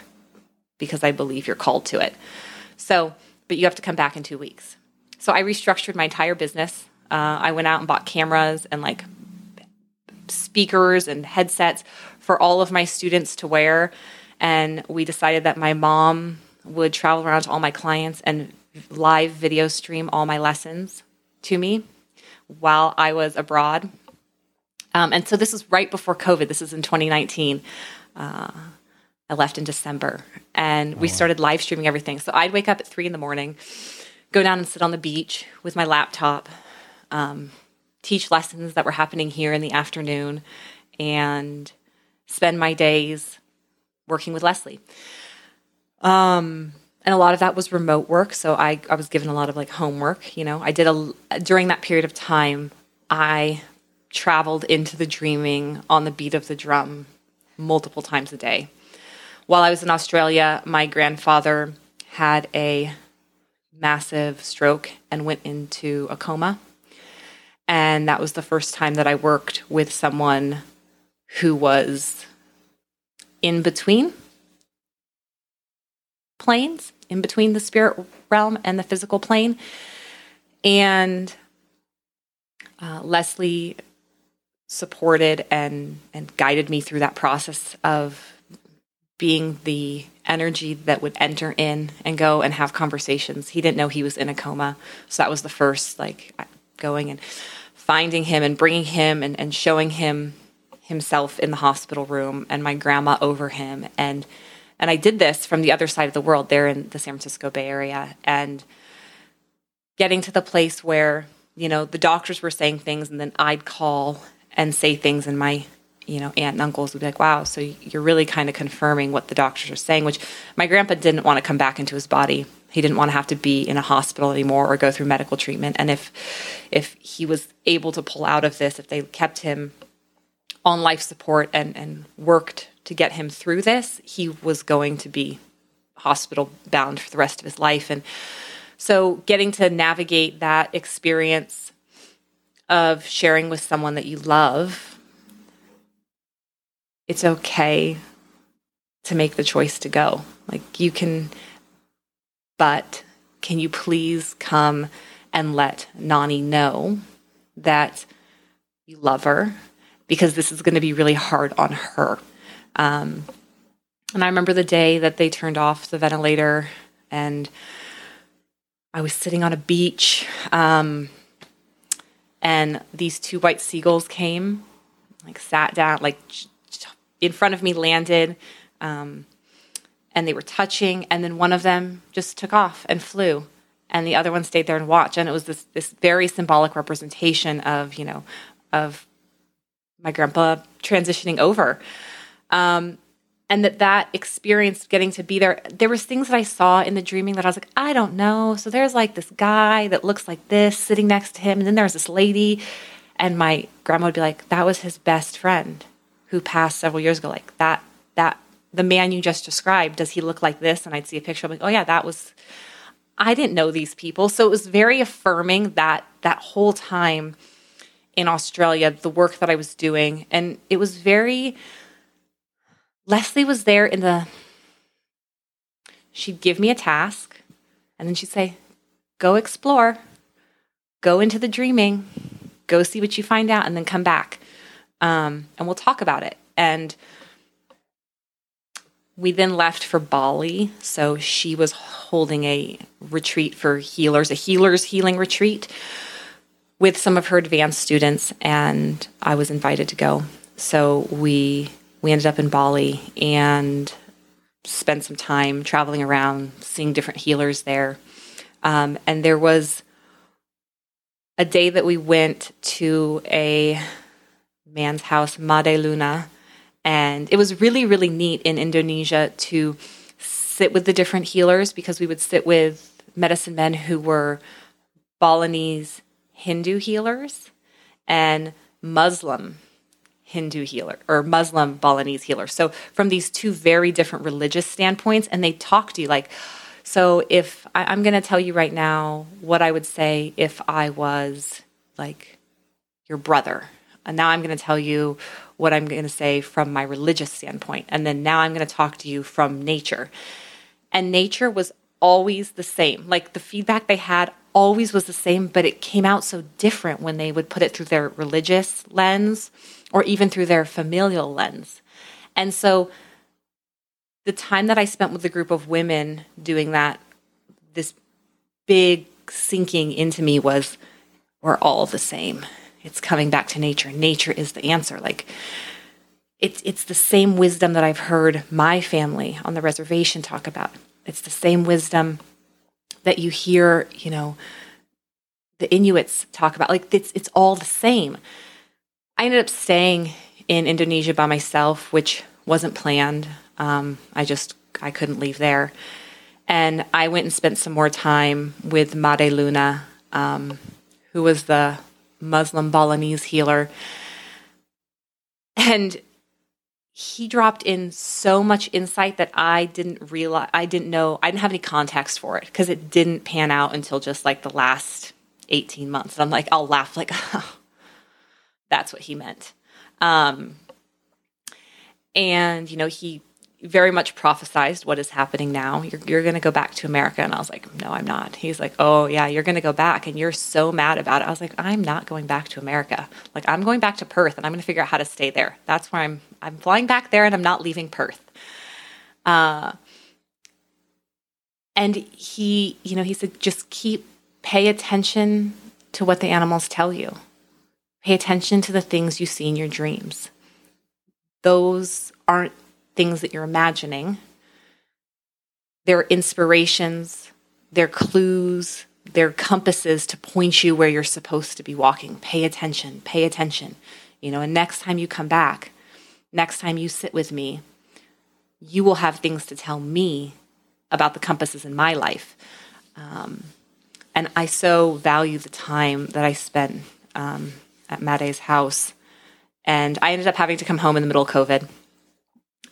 because I believe you're called to it. So, but you have to come back in two weeks. So I restructured my entire business. Uh, I went out and bought cameras and like speakers and headsets for all of my students to wear. And we decided that my mom would travel around to all my clients and live video stream all my lessons to me while I was abroad. Um, and so this was right before COVID. This is in 2019. Uh, I left in December and we started live streaming everything. So I'd wake up at three in the morning, go down and sit on the beach with my laptop, um, teach lessons that were happening here in the afternoon, and spend my days working with Leslie. Um, and a lot of that was remote work. So I, I was given a lot of like homework. You know, I did a, during that period of time, I traveled into the dreaming on the beat of the drum multiple times a day. While I was in Australia, my grandfather had a massive stroke and went into a coma. And that was the first time that I worked with someone who was in between planes, in between the spirit realm and the physical plane. And uh, Leslie supported and and guided me through that process of being the energy that would enter in and go and have conversations. He didn't know he was in a coma, so that was the first like going and finding him and bringing him and, and showing him himself in the hospital room and my grandma over him. And and I did this from the other side of the world there in the San Francisco Bay Area and getting to the place where you know the doctors were saying things and then I'd call and say things in my you know aunt and uncles would be like wow so you're really kind of confirming what the doctors are saying which my grandpa didn't want to come back into his body. He didn't want to have to be in a hospital anymore or go through medical treatment. And if if he was able to pull out of this if they kept him on life support and and worked to get him through this he was going to be hospital bound for the rest of his life. And so getting to navigate that experience of sharing with someone that you love, it's okay to make the choice to go. Like you can, but can you please come and let Nani know that you love her because this is going to be really hard on her. Um, and I remember the day that they turned off the ventilator and I was sitting on a beach. Um, and these two white seagulls came, like sat down, like in front of me, landed, um, and they were touching, and then one of them just took off and flew, and the other one stayed there and watched, and it was this this very symbolic representation of you know of my grandpa transitioning over. Um, and that that experience getting to be there there was things that i saw in the dreaming that i was like i don't know so there's like this guy that looks like this sitting next to him and then there's this lady and my grandma would be like that was his best friend who passed several years ago like that that the man you just described does he look like this? And i'd see a picture like oh yeah that was i didn't know these people. So it was very affirming that that whole time in australia the work that i was doing. And it was very Leslie was there in the, she'd give me a task and then she'd say, go explore, go into the dreaming, go see what you find out, and then come back. Um, and we'll talk about it. And we then left for Bali. So she was holding a retreat for healers, a healers healing retreat with some of her advanced students, and I was invited to go. So we we ended up in Bali and spent some time traveling around, seeing different healers there. Um, and there was a day that we went to a man's house, Made Luna, and it was really, really neat in Indonesia to sit with the different healers because we would sit with medicine men who were Balinese Hindu healers and Muslim Hindu healer or Muslim Balinese healer. So from these two very different religious standpoints, and they talk to you like, so if I, am going to tell you right now what I would say if I was like your brother, and now I'm going to tell you what I'm going to say from my religious standpoint, and then now I'm going to talk to you from nature. And nature was always the same. Like the feedback they had always was the same, but it came out so different when they would put it through their religious lens or even through their familial lens. And so the time that I spent with a group of women doing that, this big sinking into me was we're all the same. It's coming back to nature. Nature is the answer. Like it's it's the same wisdom that I've heard my family on the reservation talk about. It's the same wisdom that you hear, you know, the Inuits talk about. Like it's it's all the same. I ended up staying in Indonesia by myself, which wasn't planned. Um, I just I couldn't leave there, and I went and spent some more time with Made Luna, um, who was the Muslim Balinese healer, and he dropped in so much insight that I didn't realize I didn't know I didn't have any context for it because it didn't pan out until just like the last 18 months. And I'm like, I'll laugh like, that's what he meant. Um, And, you know, he very much prophesized what is happening now. You're, you're going to go back to America. And I was like, no, I'm not. He's like, oh, yeah, you're going to go back. And you're so mad about it. I was like, I'm not going back to America. Like, I'm going back to Perth and I'm going to figure out how to stay there. That's where I'm, I'm flying back there and I'm not leaving Perth. Uh, and he, you know, he said, just keep, pay attention to what the animals tell you. Pay attention to the things you see in your dreams. Those aren't things that you're imagining. They're inspirations, they're clues, they're compasses to point you where you're supposed to be walking. Pay attention, pay attention. You know, and next time you come back, next time you sit with me, you will have things to tell me about the compasses in my life. Um, and I so value the time that I spent um, at Made's house. And I ended up having to come home in the middle of COVID.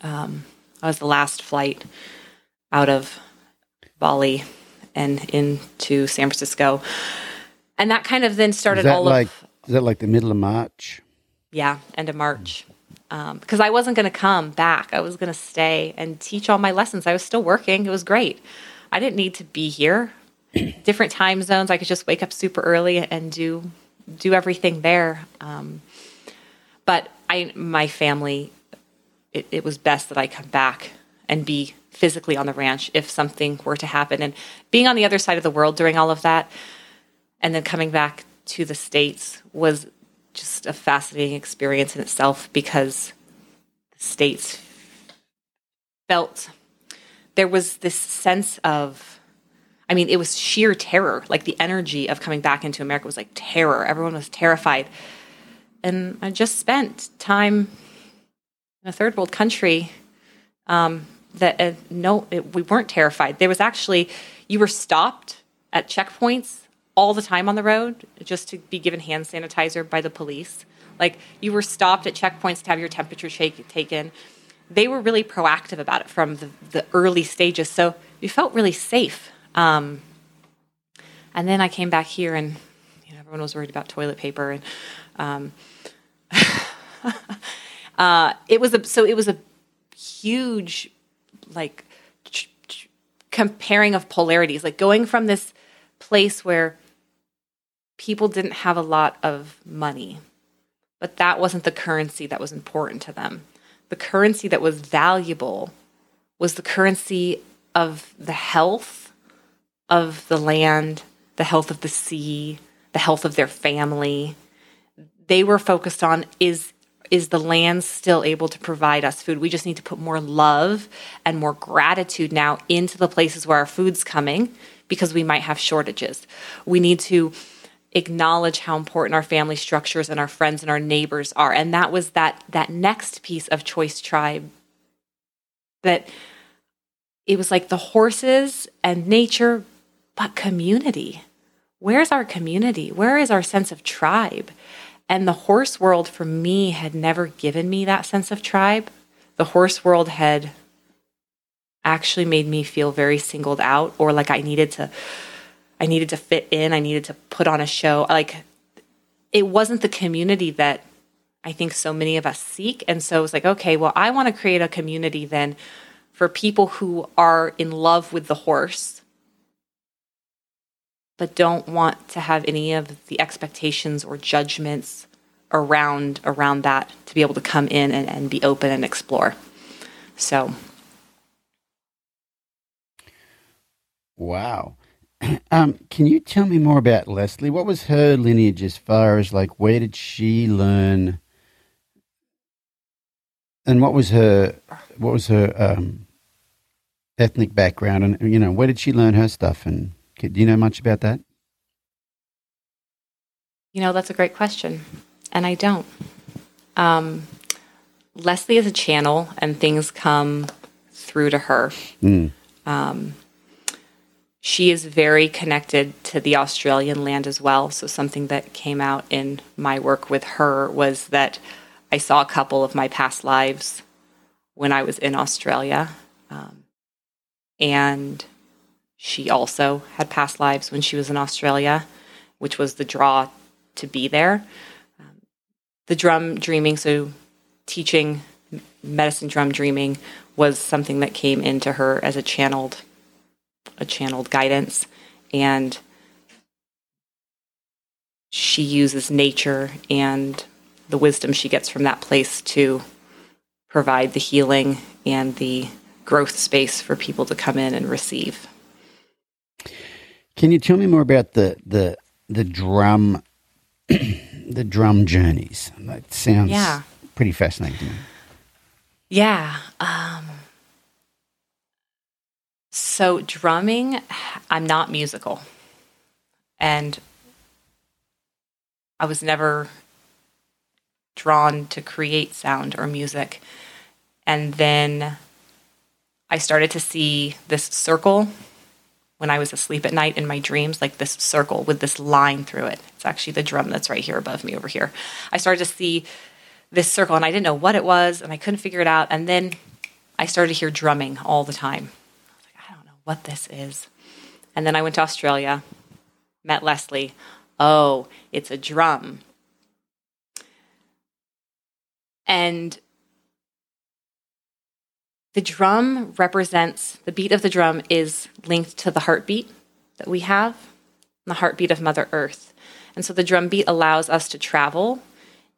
Um, I was the last flight out of Bali and into San Francisco. And that kind of then started all like, of. Is that like the middle of March? Yeah, end of March. Um, because I wasn't going to come back. I was going to stay and teach all my lessons. I was still working. It was great. I didn't need to be here. Different time zones. I could just wake up super early and do do everything there. Um, but I, my family it, it was best that I come back and be physically on the ranch if something were to happen. And being on the other side of the world during all of that, and then coming back to the States was just a fascinating experience in itself because the States felt there was this sense of, I mean, it was sheer terror. Like the energy of coming back into America was like terror. Everyone was terrified. And I just spent time a third world country um, that uh, no, it, we weren't terrified. There was actually you were stopped at checkpoints all the time on the road just to be given hand sanitizer by the police. Like you were stopped at checkpoints to have your temperature shake, taken. They were really proactive about it from the, the early stages, so you felt really safe. Um, and then I came back here, and you know, everyone was worried about toilet paper, and um, Uh, it was a so it was a huge like ch- ch- comparing of polarities, like going from this place where people didn't have a lot of money, but that wasn't the currency that was important to them. The currency that was valuable was the currency of the health of the land, the health of the sea, the health of their family. They were focused on is is the land still able to provide us food? We just need to put more love and more gratitude now into the places where our food's coming because we might have shortages. We need to acknowledge how important our family structures and our friends and our neighbors are. And that was that that next piece of choice tribe that it was like the horses and nature but community. Where's our community? Where is our sense of tribe? And the horse world for me had never given me that sense of tribe. The horse world had actually made me feel very singled out or like I needed to I needed to fit in, I needed to put on a show. Like it wasn't the community that I think so many of us seek. And so it was like, okay, well, I want to create a community then for people who are in love with the horse but don't want to have any of the expectations or judgments around around that to be able to come in and, and be open and explore. So Wow. Um, can you tell me more about Leslie? What was her lineage as far as like where did she learn and what was her what was her um, ethnic background and you know where did she learn her stuff and do you know much about that? You know, that's a great question. And I don't. Um, Leslie is a channel, and things come through to her. Mm. Um, she is very connected to the Australian land as well. So, something that came out in my work with her was that I saw a couple of my past lives when I was in Australia. Um, and she also had past lives when she was in Australia, which was the draw to be there. Um, the drum dreaming, so teaching medicine drum dreaming was something that came into her as a channeled a channeled guidance and she uses nature and the wisdom she gets from that place to provide the healing and the growth space for people to come in and receive. Can you tell me more about the the the drum the drum journeys? That sounds Yeah. pretty fascinating to me. Yeah. Um, so, drumming, I'm not musical. And I was never drawn to create sound or music. And then I started to see this circle when I was asleep at night in my dreams, like this circle with this line through it. It's actually the drum that's right here above me over here. I started to see this circle and I didn't know what it was and I couldn't figure it out. And then I started to hear drumming all the time. I was like, I don't know what this is. And then I went to Australia, met Leslie. Oh, it's a drum. And the drum represents the beat of the drum is linked to the heartbeat that we have, the heartbeat of Mother Earth. And so the drum beat allows us to travel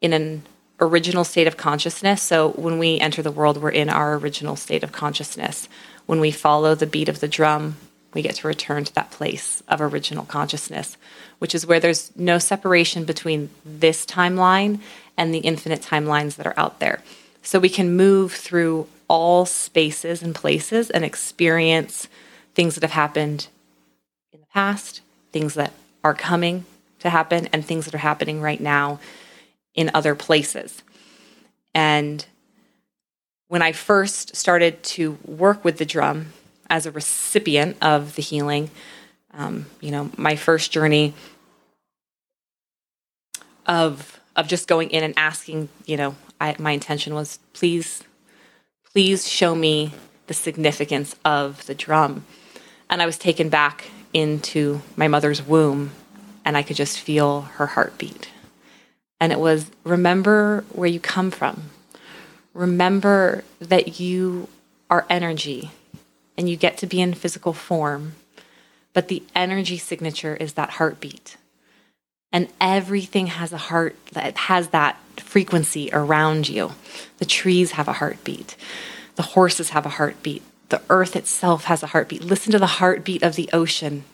in an original state of consciousness. So when we enter the world, we're in our original state of consciousness. When we follow the beat of the drum, we get to return to that place of original consciousness, which is where there's no separation between this timeline and the infinite timelines that are out there. So we can move through all spaces and places and experience things that have happened in the past, things that are coming to happen, and things that are happening right now in other places. And when I first started to work with the drum as a recipient of the healing, um, you know, my first journey of of just going in and asking, you know, I, my intention was please, please show me the significance of the drum. And I was taken back into my mother's womb, and I could just feel her heartbeat and it was remember where you come from. Remember that you are energy and you get to be in physical form, but the energy signature is that heartbeat. And everything has a heart that has that frequency around you. The trees have a heartbeat, the horses have a heartbeat, the earth itself has a heartbeat. Listen to the heartbeat of the ocean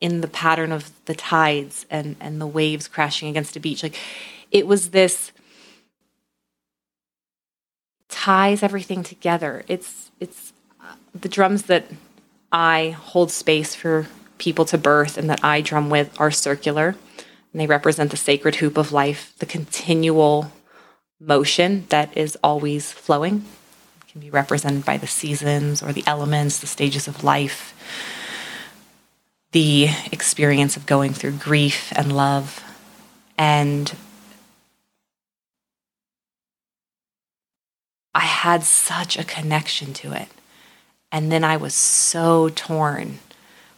in the pattern of the tides and, and the waves crashing against a beach. Like it was this ties everything together. It's it's uh, the drums that I hold space for people to birth and that I drum with are circular. And they represent the sacred hoop of life, the continual motion that is always flowing. It can be represented by the seasons or the elements, the stages of life, the experience of going through grief and love. And I had such a connection to it. And then I was so torn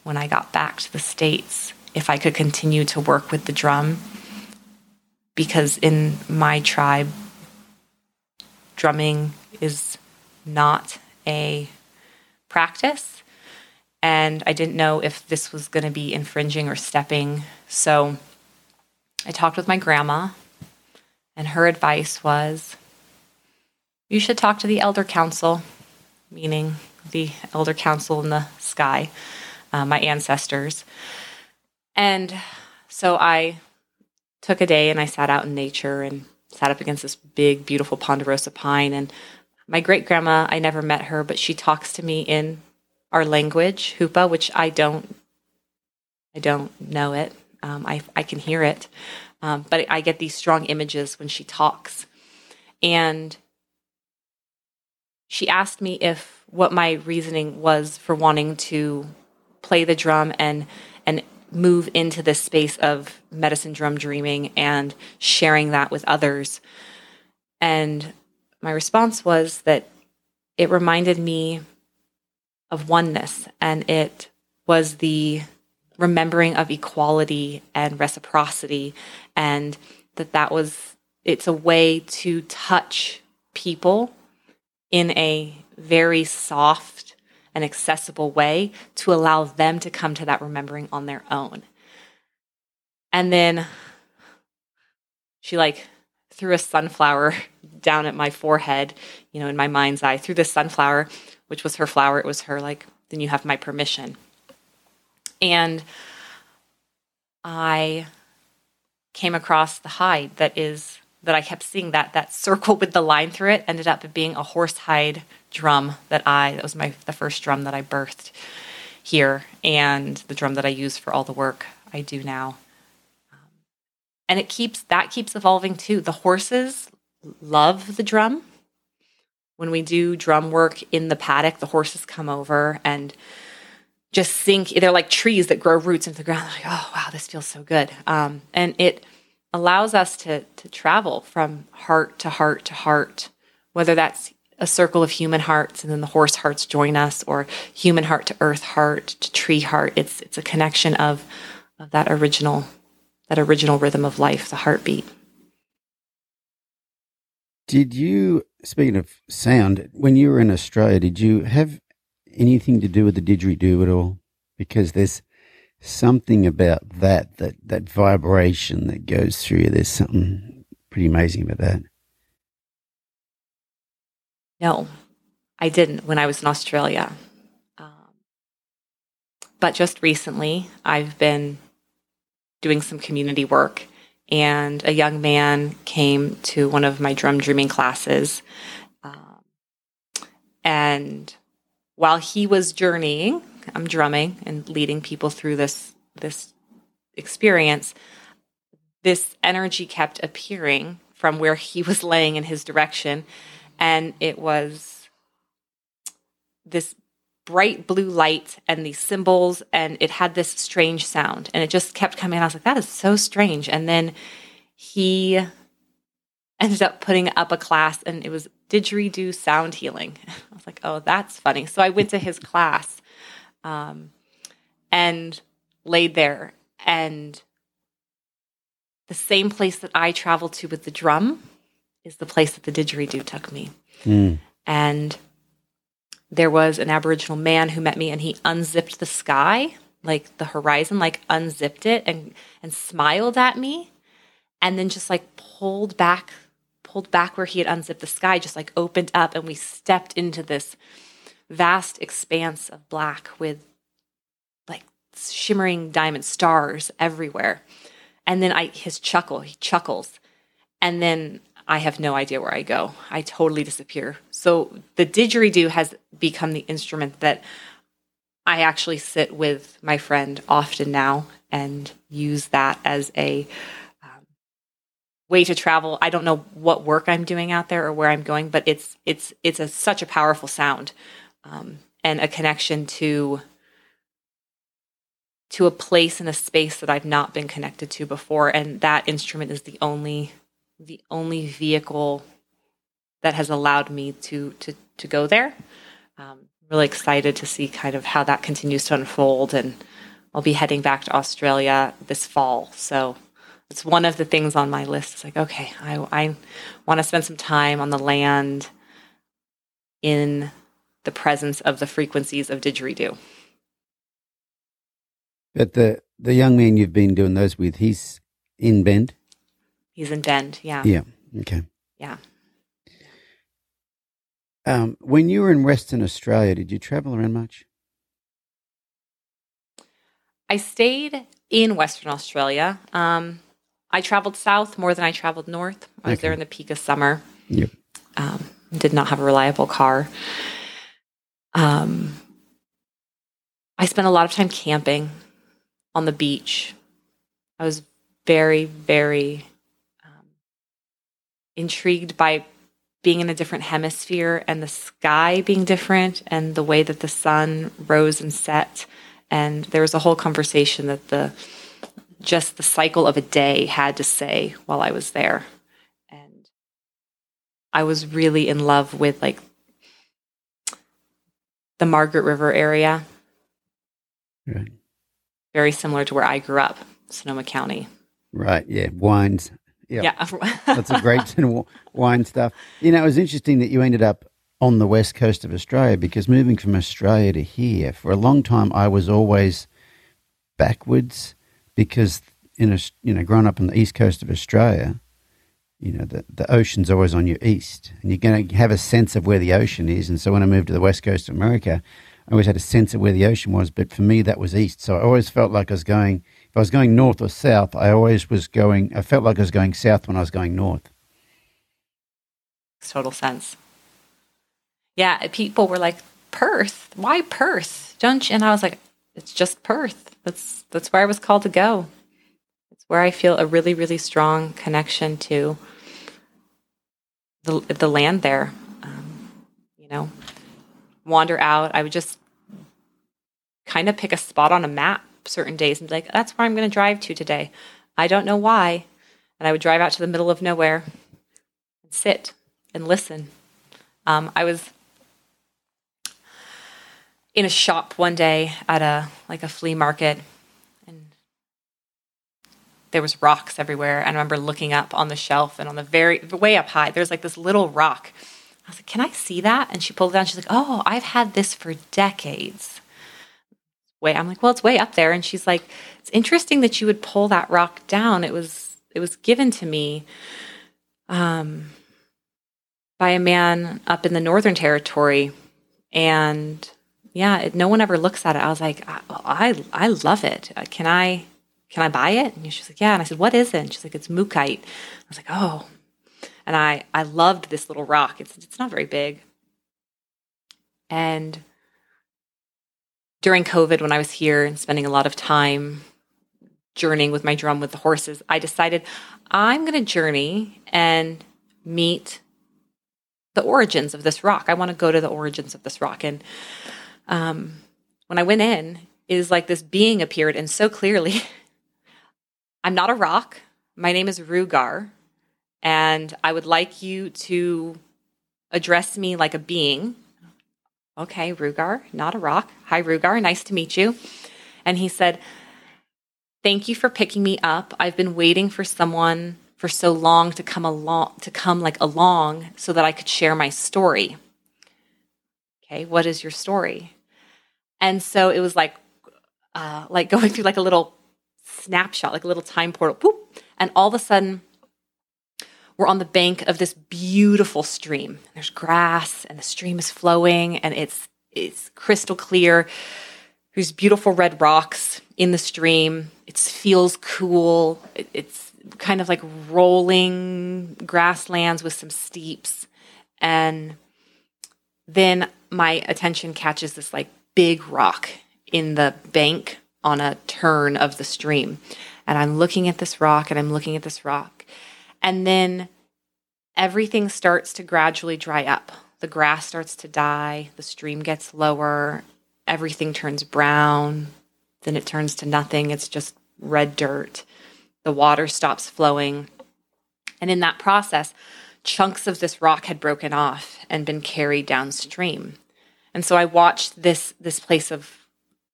when I got back to the States if I could continue to work with the drum. Because in my tribe, drumming is not a practice. And I didn't know if this was going to be infringing or stepping. So I talked with my grandma, and her advice was you should talk to the elder council, meaning the elder council in the sky, uh, my ancestors. And so I took a day and I sat out in nature and sat up against this big, beautiful ponderosa pine. And my great grandma, I never met her, but she talks to me in our language, Hoopa, which I don't, I don't know it. Um, I, I can hear it, um, but I get these strong images when she talks. And she asked me if what my reasoning was for wanting to play the drum and and move into this space of medicine drum dreaming and sharing that with others. And my response was that it reminded me of oneness and it was the remembering of equality and reciprocity and that that was it's a way to touch people in a very soft and accessible way to allow them to come to that remembering on their own. And then she like threw a sunflower down at my forehead, you know, in my mind's eye, threw this sunflower, which was her flower. It was her, like, then you have my permission. And I came across the hide that is that I kept seeing that that circle with the line through it ended up being a horse hide drum that I that was my the first drum that I birthed here and the drum that I use for all the work I do now. Um, and it keeps that keeps evolving too. The horses love the drum. When we do drum work in the paddock, the horses come over and just sink. They're like trees that grow roots into the ground. They're like, oh wow, this feels so good. Um, and it allows us to to travel from heart to heart to heart, whether that's a circle of human hearts and then the horse hearts join us, or human heart to earth heart to tree heart. It's it's a connection of of that original that original rhythm of life, the heartbeat. Did you, speaking of sound, when you were in Australia, did you have anything to do with the didgeridoo at all? Because there's something about that, that, that vibration that goes through you. There's something pretty amazing about that. No, I didn't when I was in Australia. Um, but just recently, I've been doing some community work, and a young man came to one of my drum dreaming classes. Um, and while he was journeying, I'm drumming and leading people through this this experience. This energy kept appearing from where he was laying in his direction, and it was this bright blue light and these symbols and it had this strange sound and it just kept coming. I was like that is so strange. And then he ended up putting up a class and it was didgeridoo sound healing. I was like oh that's funny. So i went to his class um, and laid there and the same place that i traveled to with the drum is the place that the didgeridoo took me Mm. and there was an aboriginal man who met me and he unzipped the sky like the horizon like unzipped it and and smiled at me and then just like pulled back pulled back where he had unzipped the sky just like opened up and we stepped into this vast expanse of black with like shimmering diamond stars everywhere and then i his chuckle he chuckles and then I have no idea where I go. I totally disappear. So the didgeridoo has become the instrument that I actually sit with my friend often now and use that as a um, way to travel. I don't know what work I'm doing out there or where I'm going, but it's it's it's a, such a powerful sound um, and a connection to to a place and a space that I've not been connected to before. And that instrument is the only the only vehicle that has allowed me to to to go there. Um, really excited to see kind of how that continues to unfold, and I'll be heading back to Australia this fall. So it's one of the things on my list. It's like, okay, I I want to spend some time on the land in the presence of the frequencies of didgeridoo. But the, the young man you've been doing those with, he's in Bend? He's in Bend, yeah. Yeah. Okay. Yeah. Um, when you were in Western Australia, did you travel around much? I stayed in Western Australia. Um, I traveled south more than I traveled north. I was Okay. there in the peak of summer. Yep. Um, did not have a reliable car. Um, I spent a lot of time camping on the beach. I was very, very um, intrigued by being in a different hemisphere and the sky being different and the way that the sun rose and set. And there was a whole conversation that the just the cycle of a day had to say while I was there. And I was really in love with like the Margaret River area, Right. very similar to where I grew up, Sonoma County. Right. Yeah. Wines. Yeah. Yeah. Lots of grapes and wine stuff. You know, it was interesting that you ended up on the west coast of Australia because moving from Australia to here, for a long time, I was always backwards because in a, you know, growing up on the east coast of Australia, you know, the, the ocean's always on your east and you're going to have a sense of where the ocean is. And so when I moved to the west coast of America, I always had a sense of where the ocean was, but for me, that was east. So I always felt like I was going, if I was going north or south, I always was going, I felt like I was going south when I was going north. Total sense. Yeah, people were like, Perth? Why Perth? Don't you? And I was like, it's just Perth. That's that's where I was called to go. It's where I feel a really, really strong connection to the the land there. Um, you know, wander out. I would just kind of pick a spot on a map certain days and be like, that's where I'm going to drive to today. I don't know why. And I would drive out to the middle of nowhere and sit and listen. Um, I was in a shop one day at a like a flea market there was rocks everywhere. And i remember looking up on the shelf and on the very way up high there's like this little rock. I was like can i see that? And she pulled it down. She's like oh i've had this for decades. Way i'm like well it's way up there. And she's like it's interesting that you would pull that rock down. It was it was given to me um, by a man up in the northern territory. And yeah, it, no one ever looks at it. I was like, I, I, I love it. Can I, can I buy it? And she's like, yeah. And I said, what is it? And she's like, it's mookaite. I was like, oh. And I, I loved this little rock. It's, it's not very big. And during COVID, when I was here and spending a lot of time journeying with my drum with the horses, I decided I'm going to journey and meet the origins of this rock. I want to go to the origins of this rock. And um, when I went in, is like this being appeared, and so clearly, I'm not a rock. My name is Rugar, and I would like you to address me like a being. Okay, Rugar, not a rock. Hi, Rugar, nice to meet you. And he said, Thank you for picking me up. I've been waiting for someone for so long to come along to come like along so that I could share my story. Okay, what is your story? And so it was like uh, like going through like a little snapshot, like a little time portal, poop, and all of a sudden we're on the bank of this beautiful stream. There's grass and the stream is flowing and it's it's crystal clear. There's beautiful red rocks in the stream. It feels cool. It, it's kind of like rolling grasslands with some steeps. And then my attention catches this like big rock in the bank on a turn of the stream. And I'm looking at this rock and I'm looking at this rock. And then everything starts to gradually dry up. The grass starts to die, the stream gets lower, everything turns brown, then it turns to nothing. It's just red dirt. The water stops flowing. And in that process, chunks of this rock had broken off and been carried downstream. And so I watched this this place of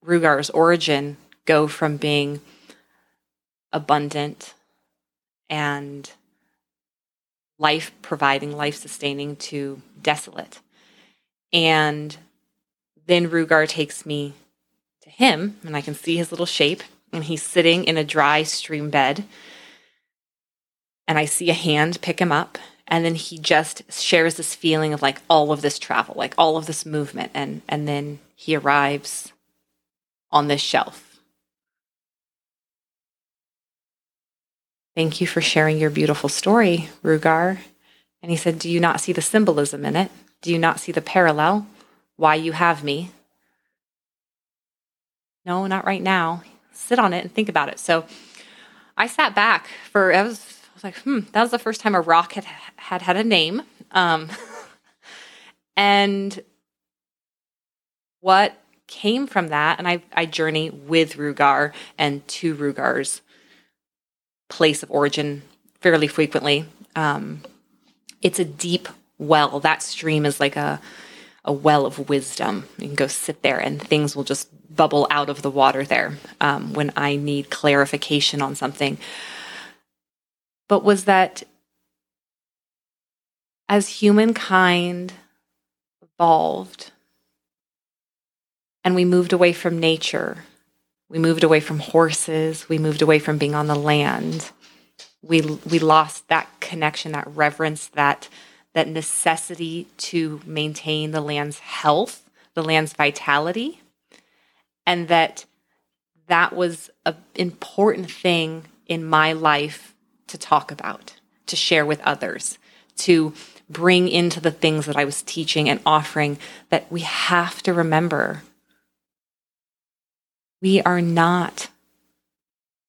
Rugar's origin go from being abundant and life providing, life sustaining to desolate. And then Rugar takes me to him, and I can see his little shape, and he's sitting in a dry stream bed. And I see a hand pick him up, and then he just shares this feeling of like all of this travel like all of this movement and and then he arrives on this shelf. Thank you for sharing your beautiful story rugar. And he said do you not see the symbolism in it? Do you not see the parallel? Why you have me? No not right now. Sit on it and think about it. So i sat back for I was was like, hmm, that was the first time a rock had had, had a name. Um, and what came from that, and I, I journey with Rugar and to Rugar's place of origin fairly frequently. Um, it's a deep well. That stream is like a a well of wisdom. You can go sit there, and things will just bubble out of the water there um, when I need clarification on something but was that as humankind evolved and we moved away from nature. We moved away from horses. We moved away from being on the land. We, we lost that connection, that reverence, that, that necessity to maintain the land's health, the land's vitality, and that that was an important thing in my life to talk about, to share with others, to bring into the things that I was teaching and offering that we have to remember we are not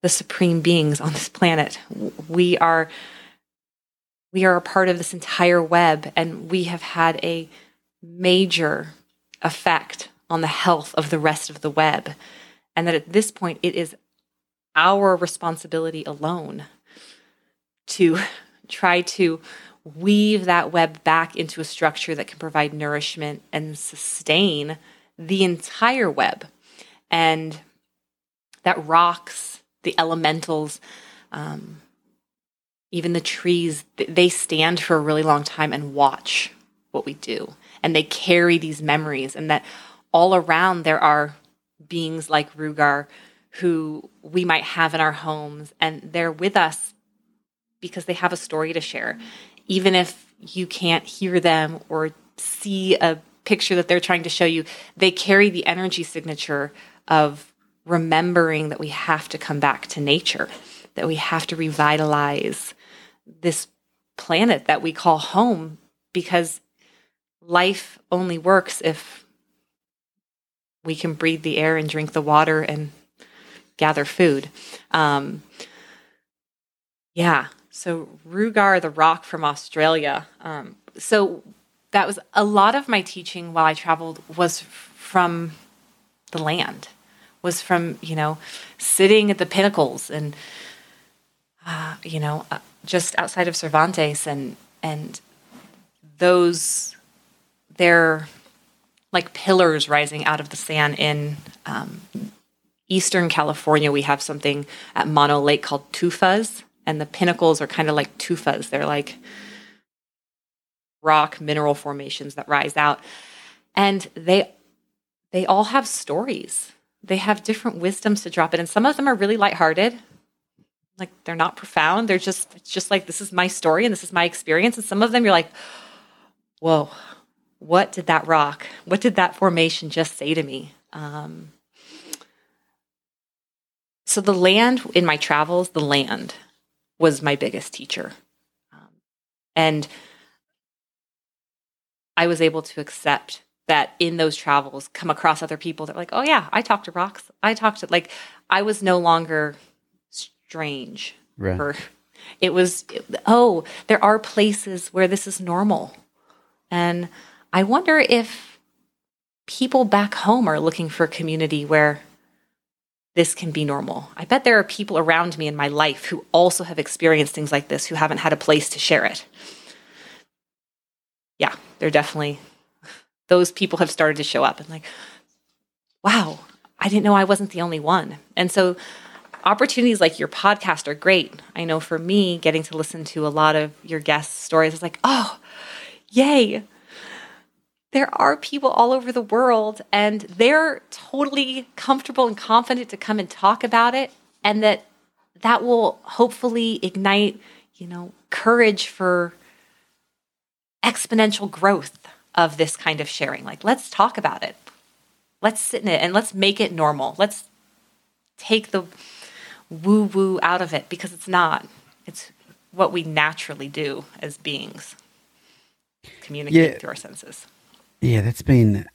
the supreme beings on this planet. We are we are a part of this entire web and we have had a major effect on the health of the rest of the web and that at this point it is our responsibility alone to try to weave that web back into a structure that can provide nourishment and sustain the entire web and that rocks, the elementals, um, even the trees, they stand for a really long time and watch what we do. And they carry these memories, and that all around there are beings like Rugar who we might have in our homes, and they're with us because they have a story to share. Even if you can't hear them or see a picture that they're trying to show you, they carry the energy signature of remembering that we have to come back to nature, that we have to revitalize this planet that we call home because life only works if we can breathe the air and drink the water and gather food. Um, yeah. So Rugar, the rock from Australia. Um, so that was a lot of my teaching while I traveled was from the land was from you know sitting at the pinnacles and uh, you know uh, just outside of Cervantes and and those they're like pillars rising out of the sand in um, Eastern California. We have something at Mono Lake called tufas, and the pinnacles are kind of like tufas. They're like rock mineral formations that rise out, and they they all have stories they have different wisdoms to drop in, and some of them are really lighthearted. Like they're not profound. They're just it's just like this is my story and this is my experience. And some of them you're like, whoa, what did that rock? What did that formation just say to me? Um, so the land in my travels, the land was my biggest teacher, um, and I was able to accept that in those travels come across other people that are like, oh yeah, I talked to rocks. I talked to like I was no longer strange. Right. Or it was oh, there are places where this is normal. And I wonder if people back home are looking for a community where this can be normal. I bet there are people around me in my life who also have experienced things like this who haven't had a place to share it. Yeah, they're definitely those people have started to show up and like, wow, I didn't know I wasn't the only one. And so opportunities like your podcast are great. I know for me, getting to listen to a lot of your guests' stories is like, oh, yay. There are people all over the world and they're totally comfortable and confident to come and talk about it and that that will hopefully ignite, you know, courage for exponential growth of this kind of sharing. Like, let's talk about it. Let's sit in it and let's make it normal. Let's take the woo woo out of it because it's not. It's what we naturally do as beings communicate yeah. through our senses. Yeah, that's been,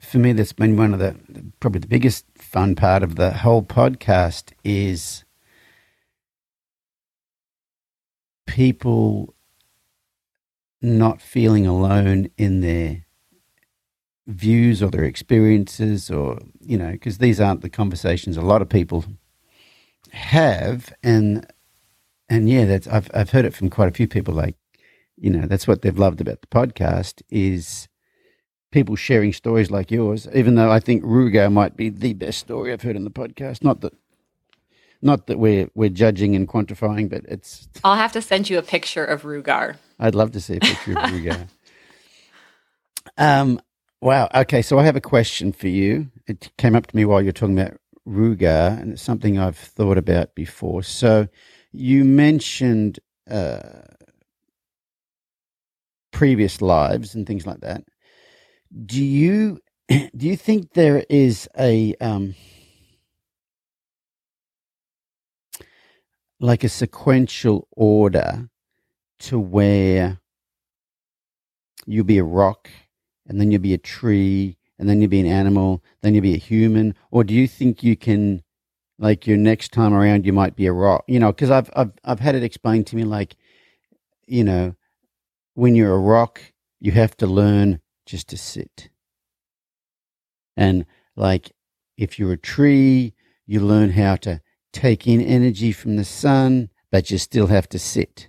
for me, that's been one of the, probably the biggest fun part of the whole podcast is people not feeling alone in their views or their experiences or you know because these aren't the conversations a lot of people have. And and yeah that's I've I've heard it from quite a few people like you know that's what they've loved about the podcast is people sharing stories like yours even though I think Rugar might be the best story I've heard in the podcast. Not that not that we're we're judging and quantifying but it's I'll have to send you a picture of Rugar I'd love to see a picture of Rugar. Um, wow. Okay. So I have a question for you. It came up to me while you're talking about Rugar, and it's something I've thought about before. So you mentioned uh, previous lives and things like that. Do you do you think there is a um, like a sequential order to where you'll be a rock and then you'll be a tree and then you'll be an animal, then you'll be a human? Or do you think you can, like, your next time around, you might be a rock? You know, because I've, I've, I've had it explained to me, like, you know, when you're a rock, you have to learn just to sit. And, like, if you're a tree, you learn how to take in energy from the sun, but you still have to sit.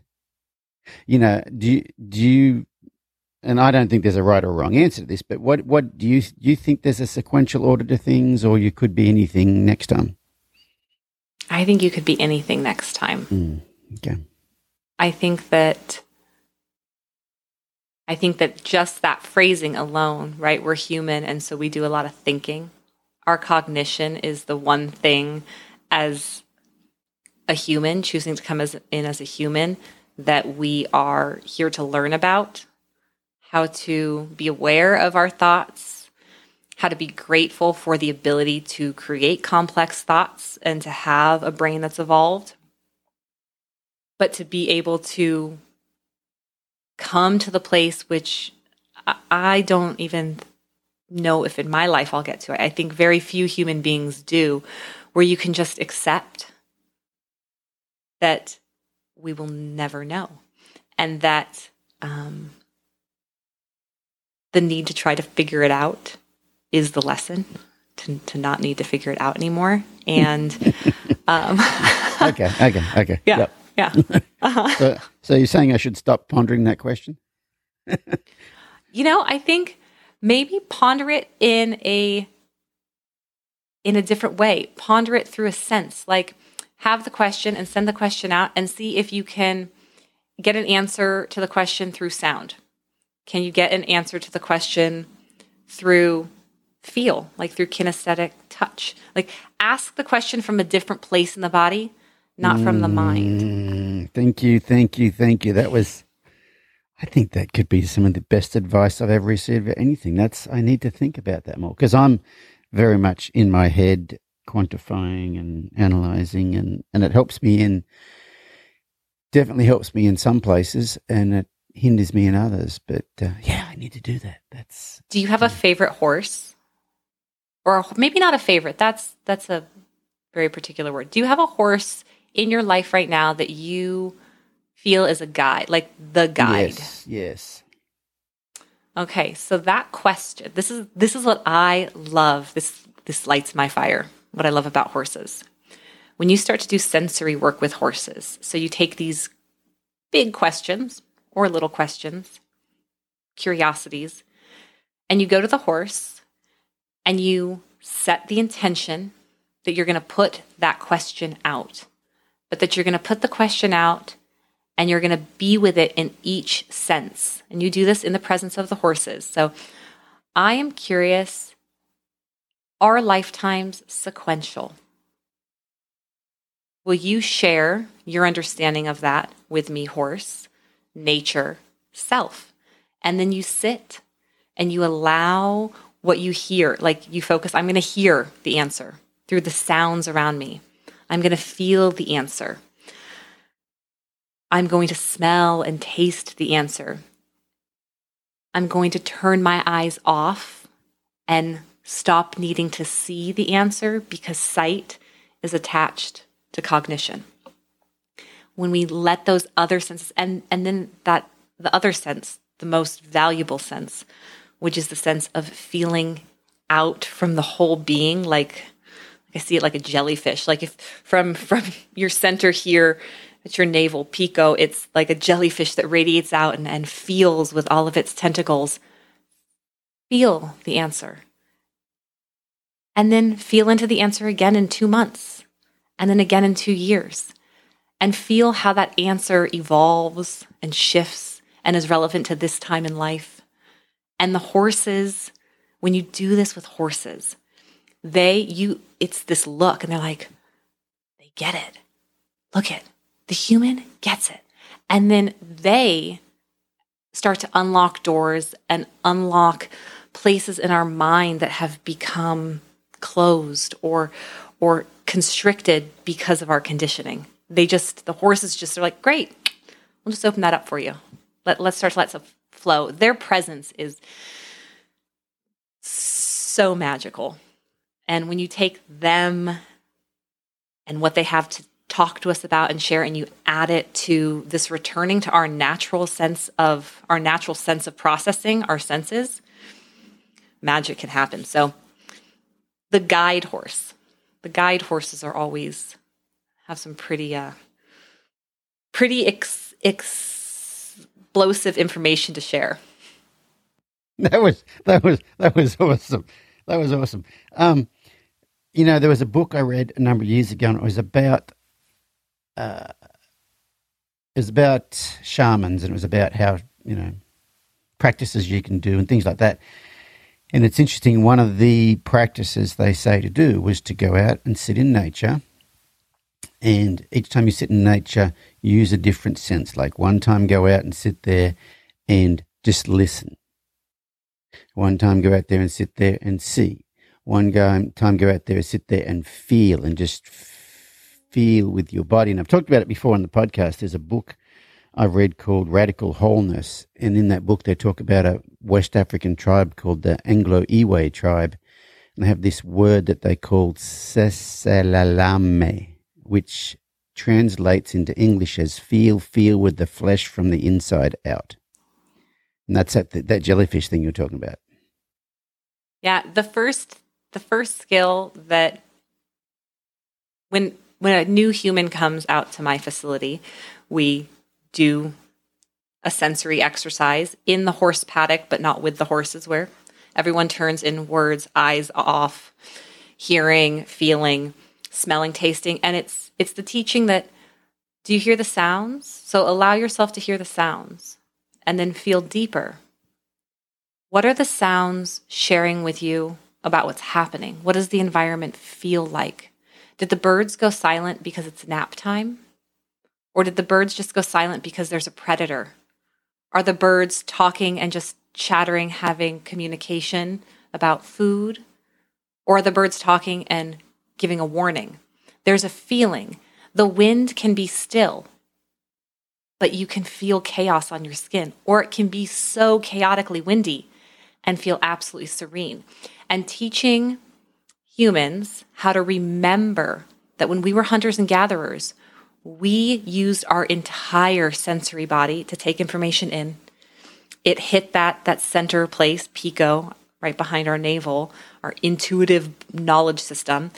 You know, do you, do you and I don't think there's a right or wrong answer to this, but what what do you do you think there's a sequential order to things, or you could be anything next time? I think you could be anything next time. Mm, okay. I think that I think that just that phrasing alone, right? We're human and so we do a lot of thinking. Our cognition is the one thing as a human choosing to come as in as a human that we are here to learn about how to be aware of our thoughts, how to be grateful for the ability to create complex thoughts and to have a brain that's evolved, but to be able to come to the place which I don't even know if in my life I'll get to. I think very few human beings do, where you can just accept that we will never know and that um, the need to try to figure it out is the lesson to, to not need to figure it out anymore. And um, okay, okay, okay. Yeah, yep. yeah. Uh-huh. So, so you're saying I should stop pondering that question? you know, I think maybe ponder it in a in a different way. Ponder it through a sense, like have the question and send the question out and see if you can get an answer to the question through sound. Can you get an answer to the question through feel, like through kinesthetic touch? Like ask the question from a different place in the body, not from the mind. Mm, thank you, thank you, thank you. That was I think that could be some of the best advice I've ever received for anything. That's I need to think about that more because I'm very much in my head quantifying and analyzing and and it helps me in definitely helps me in some places and it hinders me in others. But uh, yeah, I need to do that. That's. Do you have a favorite horse, or maybe not a favorite? That's that's a very particular word. Do you have a horse in your life right now that you feel is a guide, like the guide? Yes. Yes. Okay, so that question. This is this is what I love. This this lights my fire. What I love about horses. When you start to do sensory work with horses, so you take these big questions, or little questions, curiosities, and you go to the horse and you set the intention that you're going to put that question out, but that you're going to put the question out and you're going to be with it in each sense. And you do this in the presence of the horses. So I am curious are lifetimes sequential? Will you share your understanding of that with me, horse? nature, self. And then you sit and you allow what you hear. Like you focus, I'm going to hear the answer through the sounds around me. I'm going to feel the answer. I'm going to smell and taste the answer. I'm going to turn my eyes off and stop needing to see the answer because sight is attached to cognition when we let those other senses and and then that the other sense the most valuable sense which is the sense of feeling out from the whole being like i see it like a jellyfish like if from from your center here at your navel pico it's like a jellyfish that radiates out and, and feels with all of its tentacles feel the answer and then feel into the answer again in two months and then again in two years and feel how that answer evolves and shifts and is relevant to this time in life. And the horses, when you do this with horses, they, you, it's this look and they're like, they get it. Look it. The human gets it. And then they start to unlock doors and unlock places in our mind that have become closed or or constricted because of our conditioning. They just the horses just are like, great, we'll just open that up for you. Let let's start to let stuff flow. Their presence is so magical. And when you take them and what they have to talk to us about and share and you add it to this returning to our natural sense of our natural sense of processing our senses magic can happen. So the guide horse. The guide horses are always have some pretty uh pretty ex- explosive information to share. That was that was that was awesome. That was awesome. Um you know there was a book i read a number of years ago and it was about uh, it was about shamans and it was about how you know practices you can do and things like that. And it's interesting. One of the practices they say to do was to go out and sit in nature. And each time you sit in nature, use a different sense. Like one time, go out and sit there and just listen. One time, go out there and sit there and see. One time, go out there and sit there and feel and just feel with your body. And I've talked about it before on the podcast. There's a book I've read called Radical Wholeness. And in that book, they talk about a West African tribe called the Anlo Ewe tribe. And they have this word that they call seselelame, which translates into English as feel, feel with the flesh from the inside out. And that's that, that jellyfish thing you're talking about. Yeah, the first the first skill that when when a new human comes out to my facility, we do a sensory exercise in the horse paddock, but not with the horses, where everyone turns inwards, eyes off, hearing, feeling, smelling, tasting. And it's it's the teaching that do you hear the sounds? So allow yourself to hear the sounds and then feel deeper. What are the sounds sharing with you about what's happening? What does the environment feel like? Did the birds go silent because it's nap time? Or did the birds just go silent because there's a predator? Are the birds talking and just chattering, having communication about food? Or are the birds talking and giving a warning? There's a feeling. The wind can be still, but you can feel chaos on your skin, or it can be so chaotically windy and feel absolutely serene. And teaching humans how to remember that when we were hunters and gatherers, we used our entire sensory body to take information in. It hit that that center place, pico, right behind our navel, our intuitive knowledge system.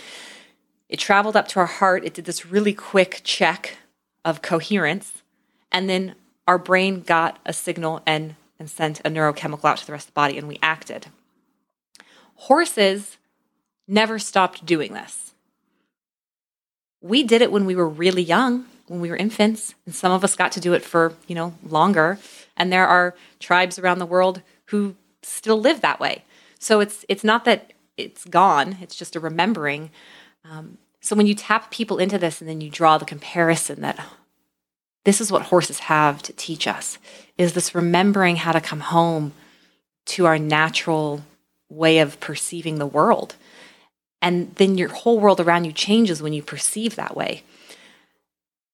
It traveled up to our heart. It did this really quick check of coherence, and then our brain got a signal and and sent a neurochemical out to the rest of the body, and we acted. Horses never stopped doing this. We did it when we were really young, when we were infants, and some of us got to do it for, you know, longer. And there are tribes around the world who still live that way. So it's it's not that it's gone, it's just a remembering. Um, so when you tap people into this and then you draw the comparison that this is what horses have to teach us is this remembering how to come home to our natural way of perceiving the world and then your whole world around you changes when you perceive that way.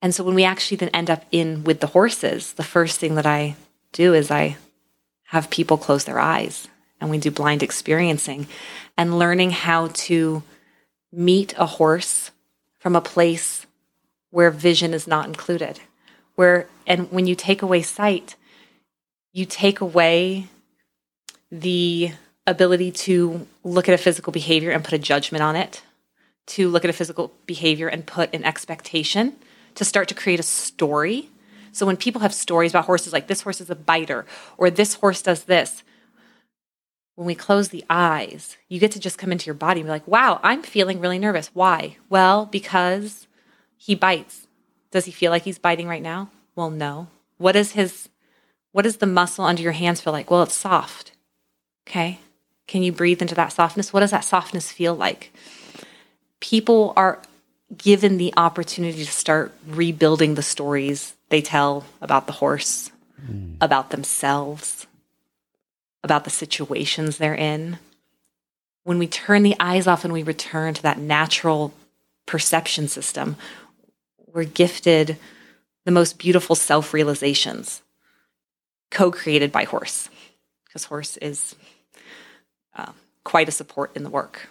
And so when we actually then end up in with the horses, the first thing that I do is I have people close their eyes and we do blind experiencing and learning how to meet a horse from a place where vision is not included. Where and when you take away sight, you take away the ability to look at a physical behavior and put a judgment on it, to look at a physical behavior and put an expectation, to start to create a story. So when people have stories about horses, like this horse is a biter, or this horse does this, when we close the eyes, you get to just come into your body and be like, wow, I'm feeling really nervous. Why? Well, because he bites. Does he feel like he's biting right now? Well, no. What is his what does the muscle under your hands feel like? Well, it's soft. Okay. Can you breathe into that softness? What does that softness feel like? People are given the opportunity to start rebuilding the stories they tell about the horse, mm. about themselves, about the situations they're in. When we turn the eyes off and we return to that natural perception system, we're gifted the most beautiful self realizations co created by horse, because horse is uh, quite a support in the work.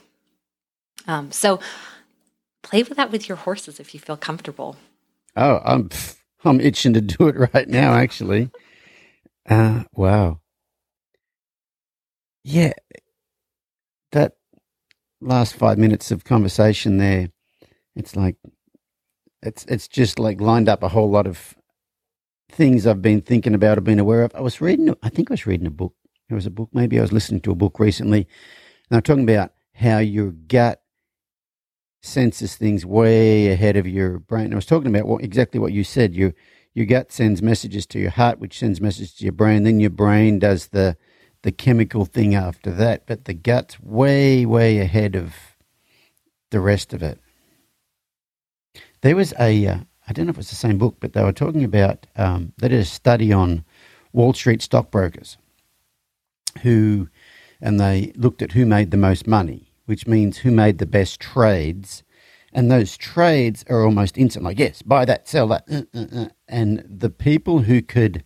Um, so play with that with your horses if you feel comfortable. Oh, I'm I'm itching to do it right now. Actually, uh, wow. Yeah, that last five minutes of conversation there, it's like it's it's just like lined up a whole lot of things I've been thinking about, I've been aware of. I was reading, I think I was reading a book. It was a book, maybe I was listening to a book recently, and I'm talking about how your gut senses things way ahead of your brain. I was talking about what, exactly what you said. Your your gut sends messages to your heart, which sends messages to your brain. Then your brain does the the chemical thing after that. But the gut's way way ahead of the rest of it. There was a uh, I don't know if it's the same book, but they were talking about um, they did a study on Wall Street stockbrokers who, and they looked at who made the most money, which means who made the best trades. And those trades are almost instant, like, yes, buy that, sell that. Uh, uh, uh. And the people who could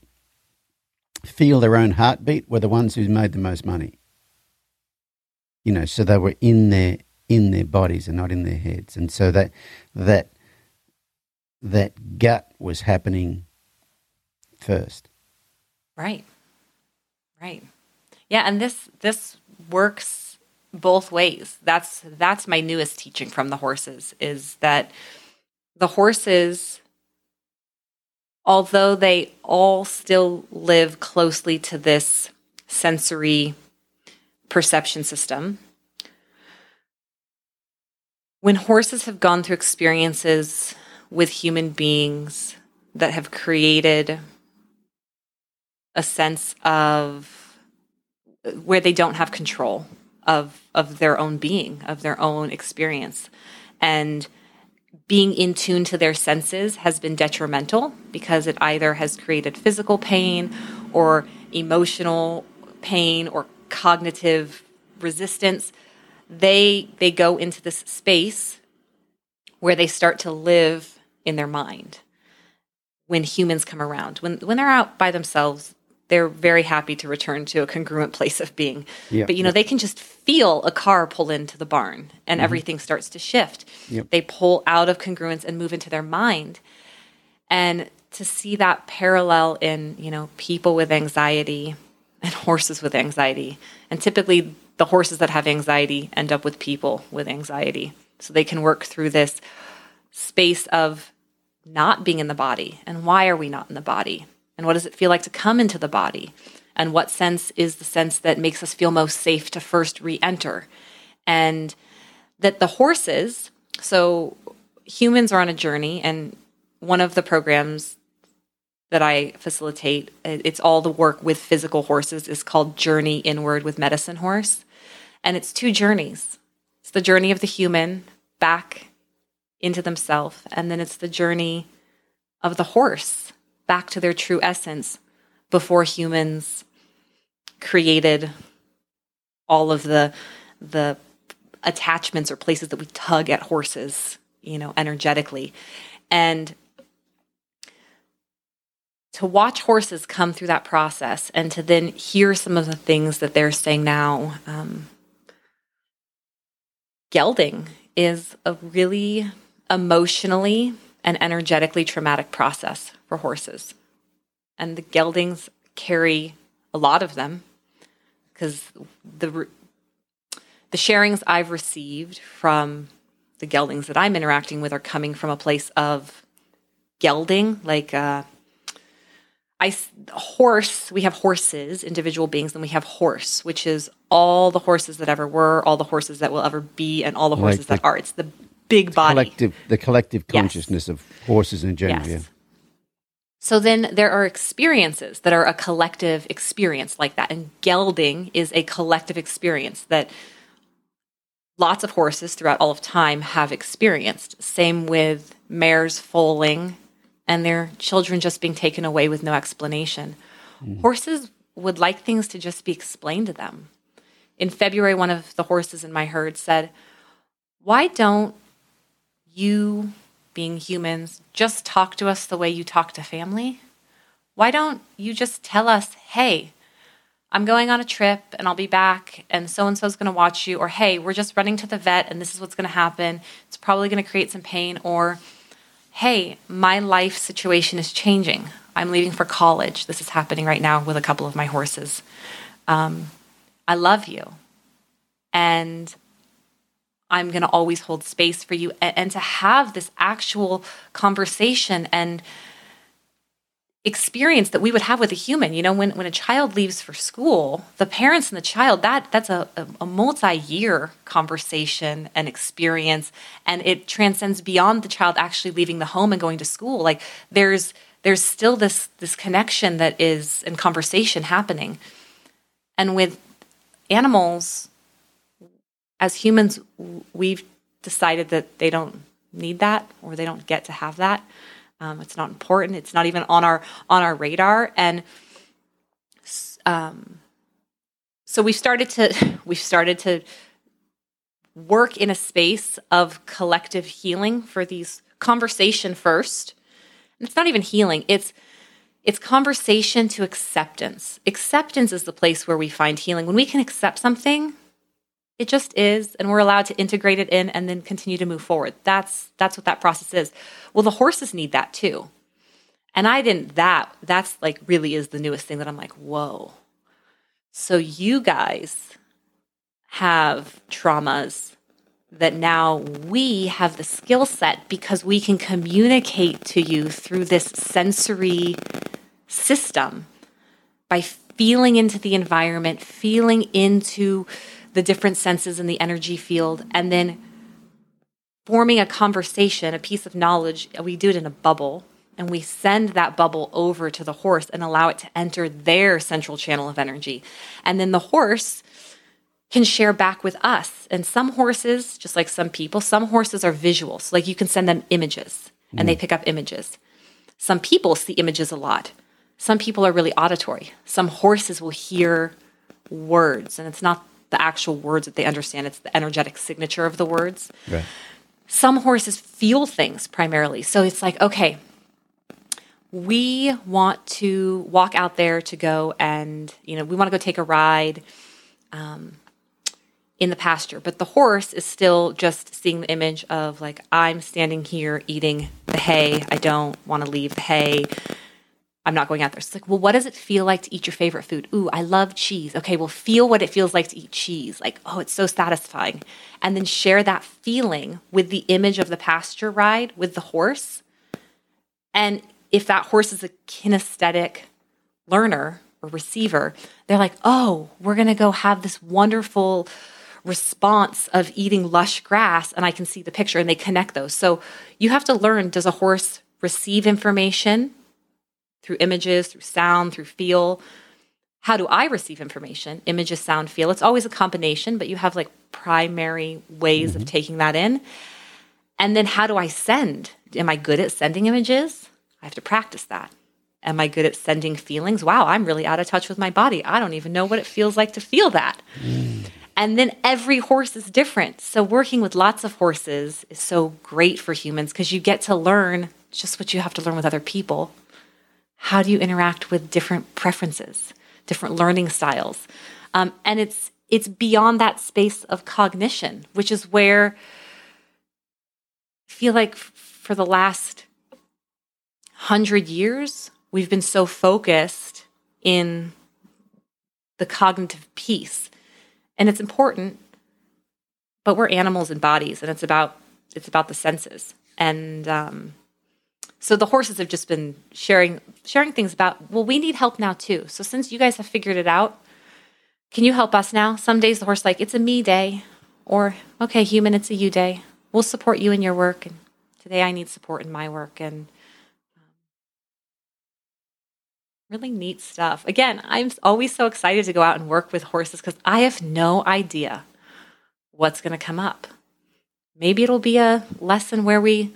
feel their own heartbeat were the ones who made the most money. You know, so they were in their in their bodies and not in their heads. And so that that that gut was happening first. Right. Right. Yeah, and this this works both ways. That's that's my newest teaching from the horses is that the horses although they all still live closely to this sensory perception system when horses have gone through experiences with human beings that have created a sense of where they don't have control of of their own being, of their own experience. And being in tune to their senses has been detrimental because it either has created physical pain or emotional pain or cognitive resistance. They they go into this space where they start to live in their mind when humans come around. When when they're out by themselves, they're very happy to return to a congruent place of being. Yep, but you know, yep. they can just feel a car pull into the barn and mm-hmm. everything starts to shift. Yep. They pull out of congruence and move into their mind. And to see that parallel in, you know, people with anxiety and horses with anxiety. And typically the horses that have anxiety end up with people with anxiety. So they can work through this space of not being in the body and why are we not in the body and what does it feel like to come into the body? And what sense is the sense that makes us feel most safe to first re-enter? And that the horses so humans are on a journey and one of the programs that I facilitate it's all the work with physical horses is called Journey Inward with Medicine Horse. And it's two journeys. It's the journey of the human back into themselves. And then it's the journey of the horse back to their true essence before humans created all of the the attachments or places that we tug at horses, you know, energetically. And to watch horses come through that process and to then hear some of the things that they're saying now. Um, gelding is a really emotionally and energetically traumatic process for horses. And the geldings carry a lot of them because the the sharings I've received from the geldings that I'm interacting with are coming from a place of gelding, like uh, I horse. We have horses, individual beings, and we have horse, which is all the horses that ever were, all the horses that will ever be, and all the horses like the, that are. It's the big body. Collective, the collective consciousness yes. of horses in general. Yes. So then there are experiences that are a collective experience like that. And gelding is a collective experience that lots of horses throughout all of time have experienced. Same with mares foaling and their children just being taken away with no explanation. Mm. Horses would like things to just be explained to them. In February, one of the horses in my herd said, Why don't you, being humans, just talk to us the way you talk to family? Why don't you just tell us, hey, I'm going on a trip and I'll be back and so and so is going to watch you or hey, we're just running to the vet and this is what's going to happen. It's probably going to create some pain or hey, my life situation is changing. I'm leaving for college. This is happening right now with a couple of my horses. Um, I love you. And I'm going to always hold space for you. And, and to have this actual conversation and experience that we would have with a human you know when, when a child leaves for school the parents and the child that that's a, a, a multi-year conversation and experience and it transcends beyond the child actually leaving the home and going to school like there's there's still this this connection that is in conversation happening and with animals as humans we've decided that they don't need that or they don't get to have that um, it's not important. It's not even on our on our radar. And um, so we started to we started to work in a space of collective healing for these conversation first. And it's not even healing. It's it's conversation to acceptance. Acceptance is the place where we find healing. When we can accept something, it just is, and we're allowed to integrate it in and then continue to move forward. That's that's what that process is. Well, the horses need that too. And I didn't that that's like really is the newest thing that I'm like, whoa. So you guys have traumas that now we have the skill set because we can communicate to you through this sensory system by feeling into the environment, feeling into the different senses in the energy field, and then forming a conversation, a piece of knowledge. We do it in a bubble, and we send that bubble over to the horse and allow it to enter their central channel of energy. And then the horse can share back with us. And some horses, just like some people, some horses are visual. So, like you can send them images and mm. they pick up images. Some people see images a lot. Some people are really auditory. Some horses will hear words, and it's not the actual words that they understand. It's the energetic signature of the words. Right. Some horses feel things primarily. So it's like, okay, we want to walk out there to go and, you know, we want to go take a ride um, in the pasture. But the horse is still just seeing the image of, like, I'm standing here eating the hay. I don't want to leave the hay. I'm not going out there. It's like, well, what does it feel like to eat your favorite food? Ooh, I love cheese. Okay, well, feel what it feels like to eat cheese. Like, oh, it's so satisfying. And then share that feeling with the image of the pasture ride with the horse. And if that horse is a kinesthetic learner or receiver, they're like, oh, we're going to go have this wonderful response of eating lush grass. And I can see the picture and they connect those. So you have to learn does a horse receive information through images, through sound, through feel. How do I receive information? Images, sound, feel. It's always a combination, but you have like primary ways mm-hmm. of taking that in. And then how do I send? Am I good at sending images? I have to practice that. Am I good at sending feelings? Wow, I'm really out of touch with my body. I don't even know what it feels like to feel that. Mm. And then every horse is different. So working with lots of horses is so great for humans because you get to learn just what you have to learn with other people how do you interact with different preferences, different learning styles? Um, and it's it's beyond that space of cognition, which is where I feel like for the last hundred years we've been so focused in the cognitive piece, and it's important. But we're animals and bodies, and it's about it's about the senses and um, so the horses have just been sharing sharing things about well we need help now too so since you guys have figured it out can you help us now some days the horse like it's a me day or okay human it's a you day we'll support you in your work and today i need support in my work and um, really neat stuff. Again, I'm always so excited to go out and work with horses because I have no idea what's going to come up. Maybe it'll be a lesson where we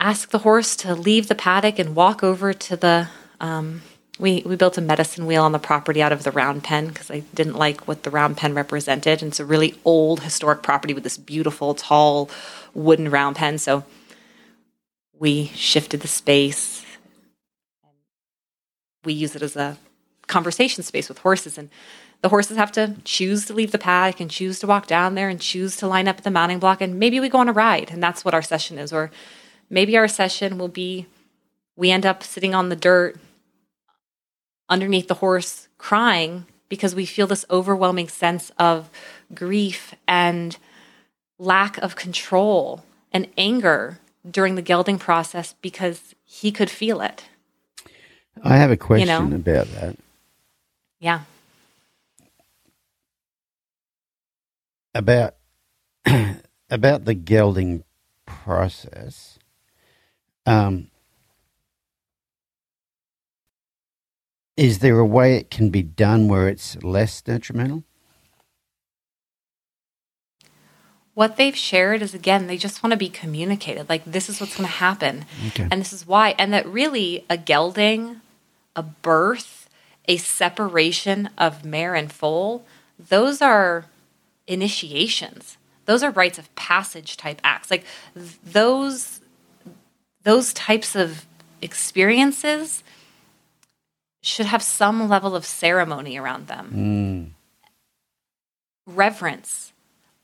ask the horse to leave the paddock and walk over to the. Um, we, we built a medicine wheel on the property out of the round pen because I didn't like what the round pen represented. And it's a really old historic property with this beautiful, tall wooden round pen. So we shifted the space. We use it as a conversation space with horses. And the horses have to choose to leave the paddock and choose to walk down there and choose to line up at the mounting block. And maybe we go on a ride. And that's what our session is. Or maybe our session will be we end up sitting on the dirt underneath the horse crying because we feel this overwhelming sense of grief and lack of control and anger during the gelding process because he could feel it. I have a question you know? about that. Yeah. About about the gelding process. Um, Is there a way it can be done where it's less detrimental? What they've shared is again, they just want to be communicated. Like, this is what's going to happen. Okay. And this is why. And that really a gelding, a birth, a separation of mare and foal, those are initiations. Those are rites of passage type acts. Like, those, those types of experiences should have some level of ceremony around them. Mm. Reverence,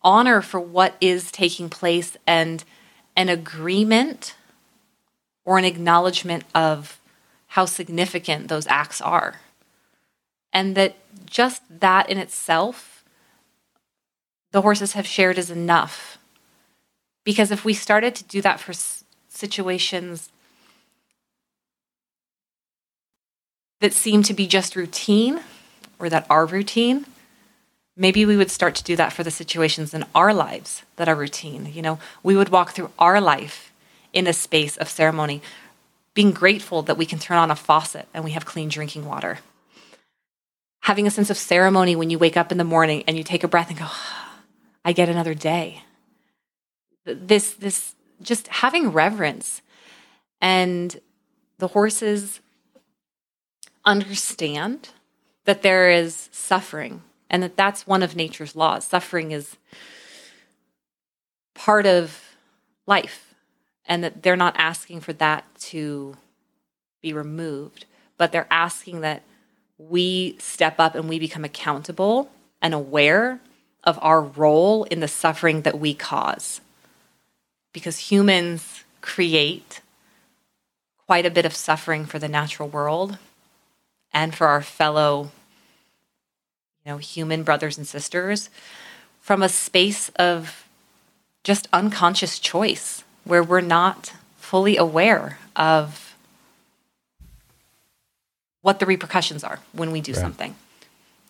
honor for what is taking place, and an agreement or an acknowledgement of how significant those acts are. And that just that in itself, the horses have shared is enough. Because if we started to do that for situations that seem to be just routine or that are routine, maybe we would start to do that for the situations in our lives that are routine. You know, we would walk through our life in a space of ceremony, being grateful that we can turn on a faucet and we have clean drinking water. Having a sense of ceremony when you wake up in the morning and you take a breath and go, ah, I get another day. This, this, just having reverence and the horses understand that there is suffering and that that's one of nature's laws. Suffering is part of life and that they're not asking for that to be removed, but they're asking that we step up and we become accountable and aware of our role in the suffering that we cause. Because humans create quite a bit of suffering for the natural world and for our fellow you know human brothers and sisters from a space of just unconscious choice where we're not fully aware of what the repercussions are when we do right. something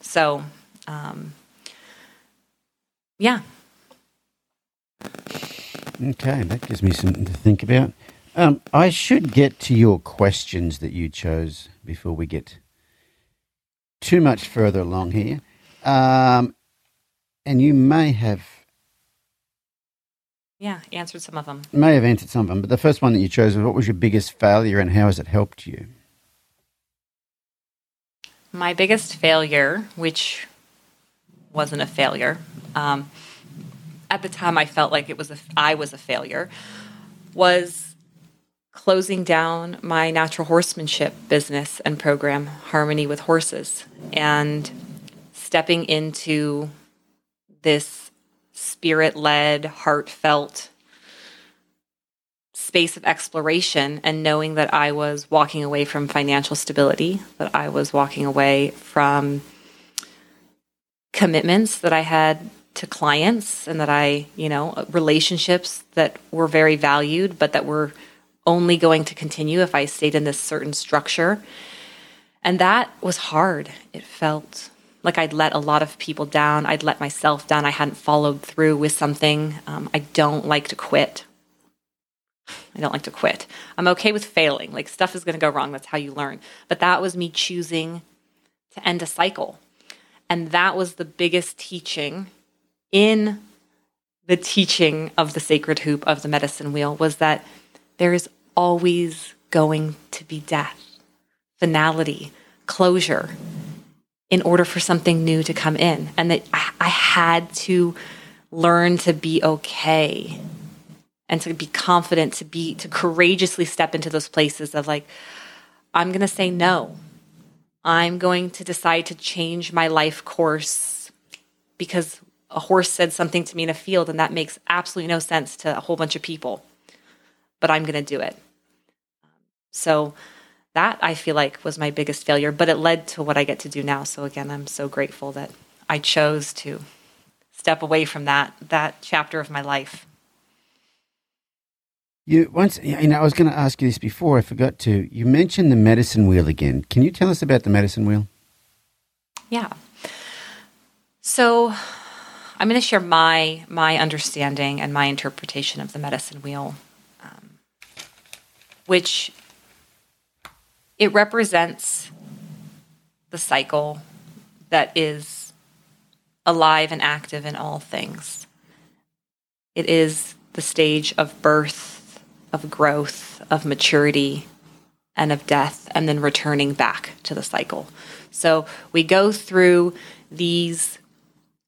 so um, yeah okay that gives me something to think about um, i should get to your questions that you chose before we get too much further along here. Um, and you may have. Yeah, answered some of them. May have answered some of them, but the first one that you chose was what was your biggest failure and how has it helped you? My biggest failure, which wasn't a failure, um, at the time I felt like it was a, I was a failure, was closing down my natural horsemanship business and program, Harmony with Horses, and stepping into this spirit led, heartfelt space of exploration and knowing that I was walking away from financial stability, that I was walking away from commitments that I had to clients and that I, you know, relationships that were very valued, but that were only going to continue if I stayed in this certain structure. And that was hard. It felt like I'd let a lot of people down. I'd let myself down. I hadn't followed through with something. Um, I don't like to quit. I don't like to quit. I'm okay with failing. Like stuff is going to go wrong. That's how you learn. But that was me choosing to end a cycle. And that was the biggest teaching in the teaching of the sacred hoop of the medicine wheel was that there is always going to be death, finality, closure in order for something new to come in. And that I, had to learn to be okay and to be confident to be to courageously step into those places of like i'm going to say no i'm going to decide to change my life course because a horse said something to me in a field and that makes absolutely no sense to a whole bunch of people but i'm going to do it so that i feel like was my biggest failure but it led to what i get to do now so again i'm so grateful that i chose to step away from that that chapter of my life you once, and I was going to ask you this before. I forgot to. You mentioned the medicine wheel again. Can you tell us about the medicine wheel? Yeah. So, I'm going to share my my understanding and my interpretation of the medicine wheel, um, which it represents the cycle that is alive and active in all things. It is the stage of birth of growth, of maturity, and of death, and then returning back to the cycle. So we go through these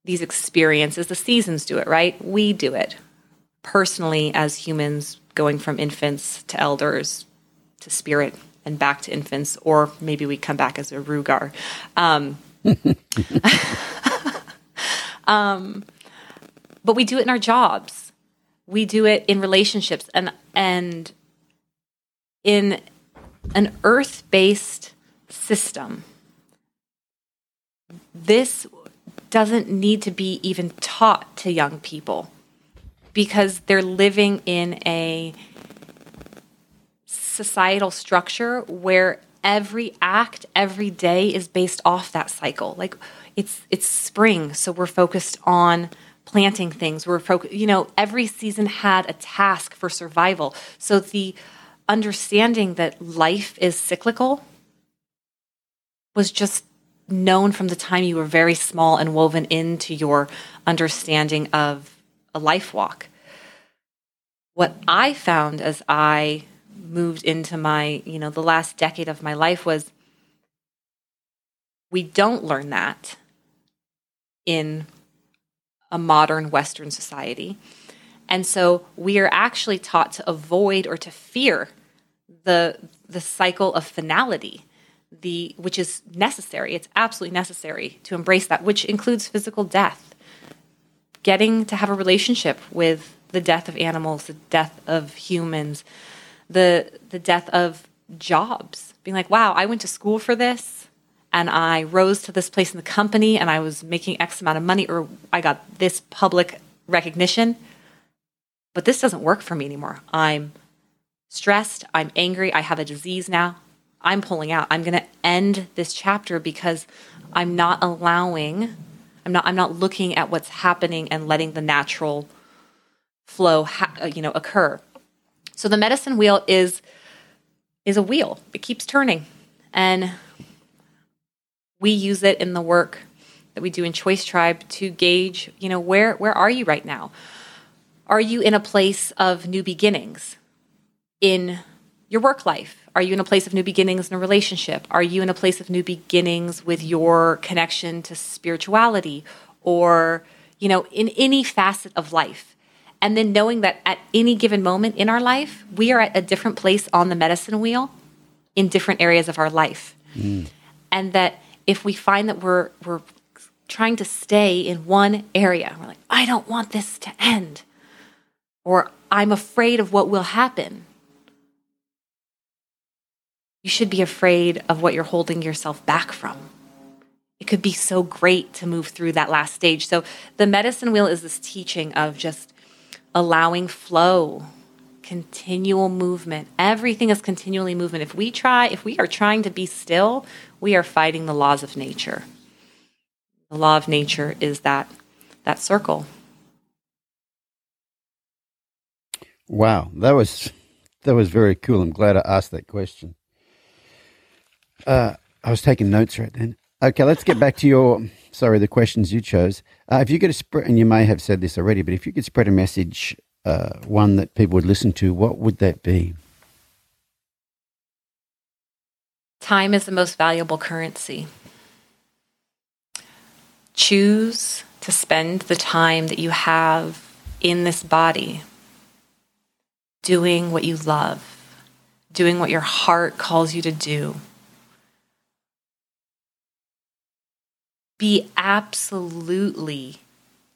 these experiences. The seasons do it, right? We do it personally as humans, going from infants to elders to spirit and back to infants, or maybe we come back as a Rugar. Um, um, but we do it in our jobs we do it in relationships and and in an earth-based system this doesn't need to be even taught to young people because they're living in a societal structure where every act every day is based off that cycle like it's it's spring so we're focused on planting things. We're focused, you know, every season had a task for survival. So the understanding that life is cyclical was just known from the time you were very small and woven into your understanding of a life walk. What I found as I moved into my, you know, the last decade of my life was we don't learn that in a modern Western society. And so we are actually taught to avoid or to fear the, the cycle of finality, the, which is necessary. It's absolutely necessary to embrace that, which includes physical death. Getting to have a relationship with the death of animals, the death of humans, the, the death of jobs. Being like, wow, I went to school for this and I rose to this place in the company and I was making X amount of money or I got this public recognition. But this doesn't work for me anymore. I'm stressed. I'm angry. I have a disease now. I'm pulling out. I'm going to end this chapter because I'm not allowing, I'm not, I'm not looking at what's happening and letting the natural flow, ha- uh, you know, occur. So the medicine wheel is, is a wheel. It keeps turning. And we use it in the work that we do in Choice Tribe to gauge, you know, where where are you right now? Are you in a place of new beginnings in your work life? Are you in a place of new beginnings in a relationship? Are you in a place of new beginnings with your connection to spirituality or, you know, in any facet of life? And then knowing that at any given moment in our life, we are at a different place on the medicine wheel in different areas of our life. Mm. And that if we find that we're we're trying to stay in one area, we're like, I don't want this to end, or I'm afraid of what will happen. You should be afraid of what you're holding yourself back from. It could be so great to move through that last stage. So, the medicine wheel is this teaching of just allowing flow, continual movement. Everything is continually movement. If we try, if we are trying to be still, we are fighting the laws of nature. The law of nature is that that circle. Wow, that was that was very cool. I'm glad I asked that question. Uh, I was taking notes right then. Okay, let's get back to your sorry the questions you chose. Uh, if you could spread, and you may have said this already, but if you could spread a message, uh, one that people would listen to, what would that be? Time is the most valuable currency. Choose to spend the time that you have in this body doing what you love, doing what your heart calls you to do. Be absolutely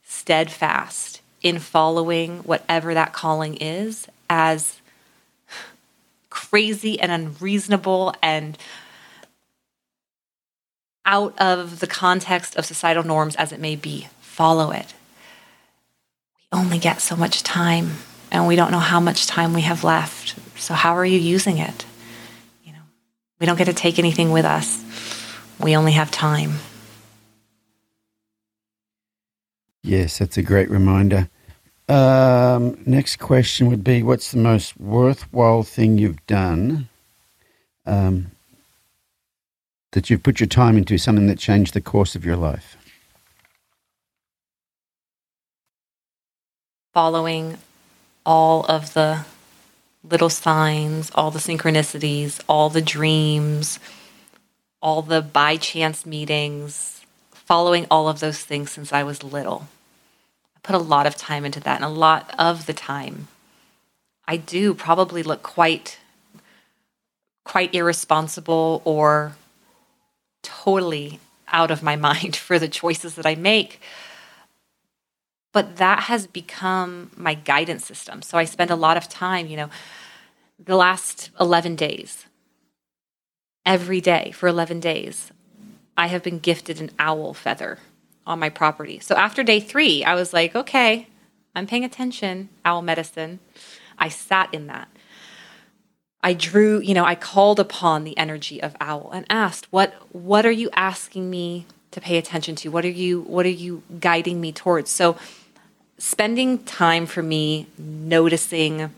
steadfast in following whatever that calling is, as crazy and unreasonable and out of the context of societal norms as it may be. Follow it. We only get so much time and we don't know how much time we have left. So how are you using it? You know, we don't get to take anything with us. We only have time. Yes, that's a great reminder. Um, next question would be What's the most worthwhile thing you've done um, that you've put your time into, something that changed the course of your life? Following all of the little signs, all the synchronicities, all the dreams, all the by chance meetings, following all of those things since I was little. Put a lot of time into that, and a lot of the time, I do probably look quite quite irresponsible or totally out of my mind for the choices that I make but that has become my guidance system. So I spend a lot of time, you know, the last 11 days, every day for 11 days, I have been gifted an owl feather on my property. So after day three, I was like, okay, I'm paying attention, owl medicine. I sat in that. I drew, you know, I called upon the energy of owl and asked, what what are you asking me to pay attention to? What are you what are you guiding me towards? So spending time for me noticing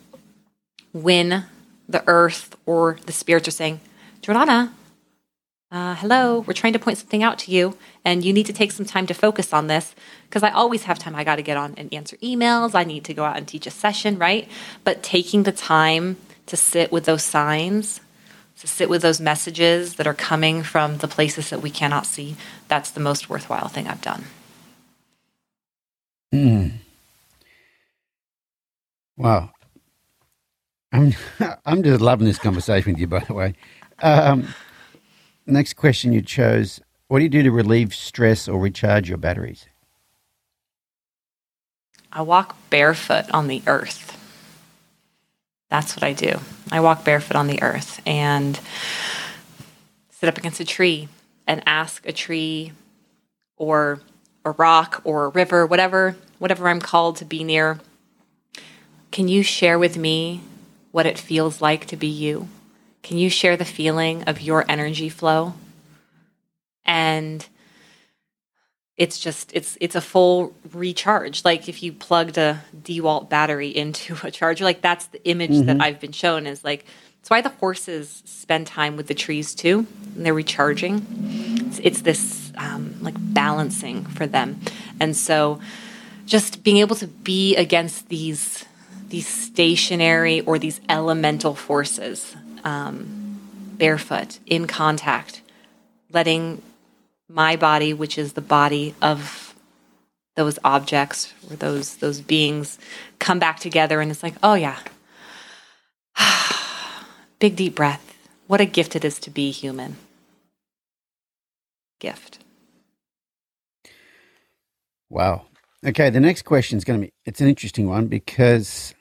when the earth or the spirits are saying, Jordanna, uh, hello, we're trying to point something out to you, and you need to take some time to focus on this because I always have time. I got to get on and answer emails. I need to go out and teach a session, right? But taking the time to sit with those signs, to sit with those messages that are coming from the places that we cannot see, that's the most worthwhile thing I've done. Mm. Wow. I'm I'm just loving this conversation with you, by the way. Um, next question you chose: What do you do to relieve stress or recharge your batteries? I walk barefoot on the earth. That's what I do. I walk barefoot on the earth and sit up against a tree and ask a tree or a rock or a river, whatever whatever I'm called to be near can you share with me what it feels like to be you? Can you share the feeling of your energy flow? And it's just it's it's a full recharge. Like if you plugged a DeWalt battery into a charger, like that's the image mm-hmm. that I've been shown is like it's why the horses spend time with the trees too. And they're recharging. It's, it's this um, like balancing for them, and so just being able to be against these these stationary or these elemental forces um, barefoot in contact, letting my body, which is the body of those objects or those those beings, come back together, and it's like, oh yeah, big deep breath. What a gift it is to be human. Gift. Wow. Okay, the next question is going to be it's an interesting one because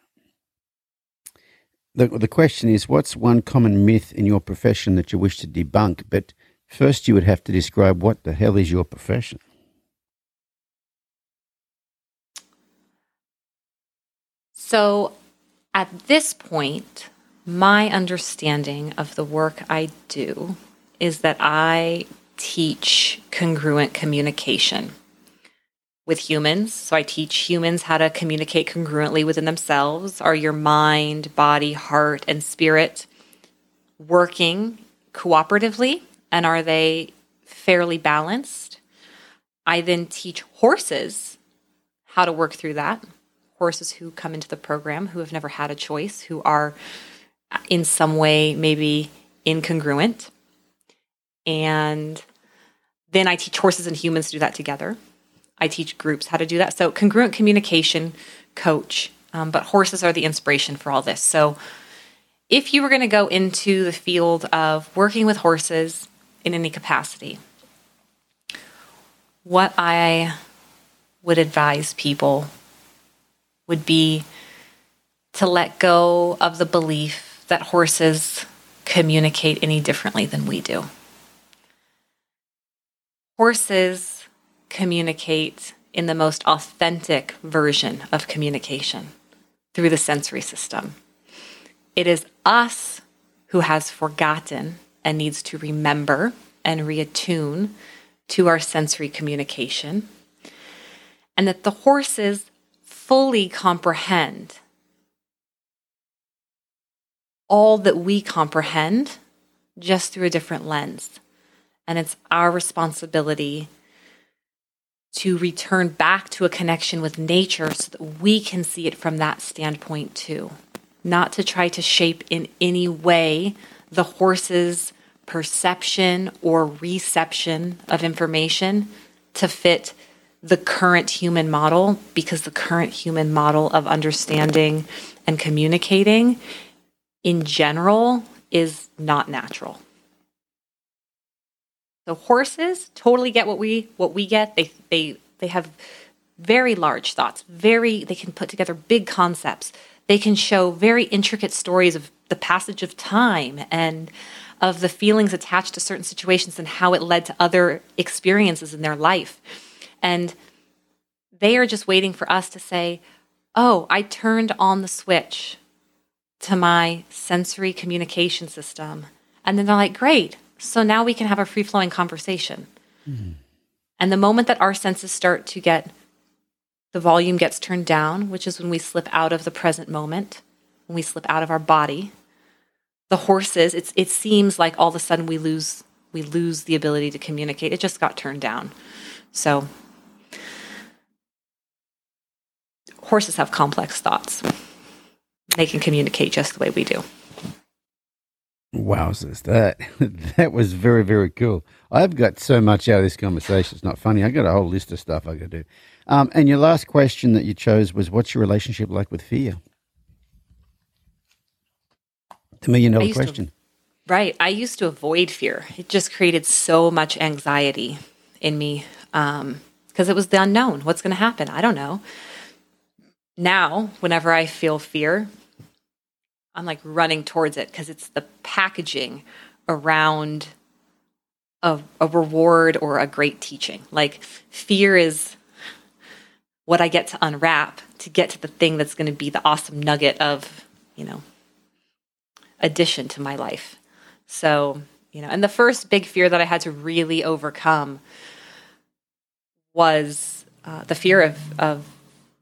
the, the question is what's one common myth in your profession that you wish to debunk? But first, you would have to describe what the hell is your profession? So, at this point, my understanding of the work I do is that I teach congruent communication. With humans. So I teach humans how to communicate congruently within themselves. Are your mind, body, heart, and spirit working cooperatively? And are they fairly balanced? I then teach horses how to work through that. Horses who come into the program who have never had a choice, who are uh, in some way maybe incongruent. And then I teach horses and humans to do that together. I teach groups how to do that. So, congruent communication coach, um, but horses are the inspiration for all this. So, if you were going to go into the field of working with horses in any capacity, what I would advise people would be to let go of the belief that horses communicate any differently than we do. Horses communicate in the most authentic version of communication through the sensory system. It is us who has forgotten and needs to remember and reattune to our sensory communication, and that the horses fully comprehend all that we comprehend just through a different lens. And it's our responsibility to return back to a connection with nature so that we can see it from that standpoint too. Not to try to shape in any way the horse's perception or reception of information to fit the current human model because the current human model of understanding and communicating in general is not natural. So horses totally get what we what we get. They they they have very large thoughts. Very they can put together big concepts. They can show very intricate stories of the passage of time and of the feelings attached to certain situations and how it led to other experiences in their life. And they are just waiting for us to say, "Oh, I turned on the switch to my sensory communication system." And then they're like, "Great. So now we can have a free flowing conversation. Mm-hmm. And the moment that our senses start to get, the volume gets turned down, which is when we slip out of the present moment, when we slip out of our body, the horses, it's, it seems like all of a sudden we lose, we lose the ability to communicate. It just got turned down. So horses have complex thoughts. They can communicate just the way we do. Wowzers, that that was very very cool. I've got so much out of this conversation. It's not funny. I got a whole list of stuff I got to do. Um, and your last question that you chose was, "What's your relationship like with fear?" The million dollar question. To, right. I used to avoid fear. It just created so much anxiety in me because um, it was the unknown. What's going to happen? I don't know. Now, whenever I feel fear, I'm like running towards it because it's the packaging around a, a reward or a great teaching. Like fear is what I get to unwrap to get to the thing that's going to be the awesome nugget of, you know, addition to my life. So, you know, and the first big fear that I had to really overcome was uh, the fear of, of,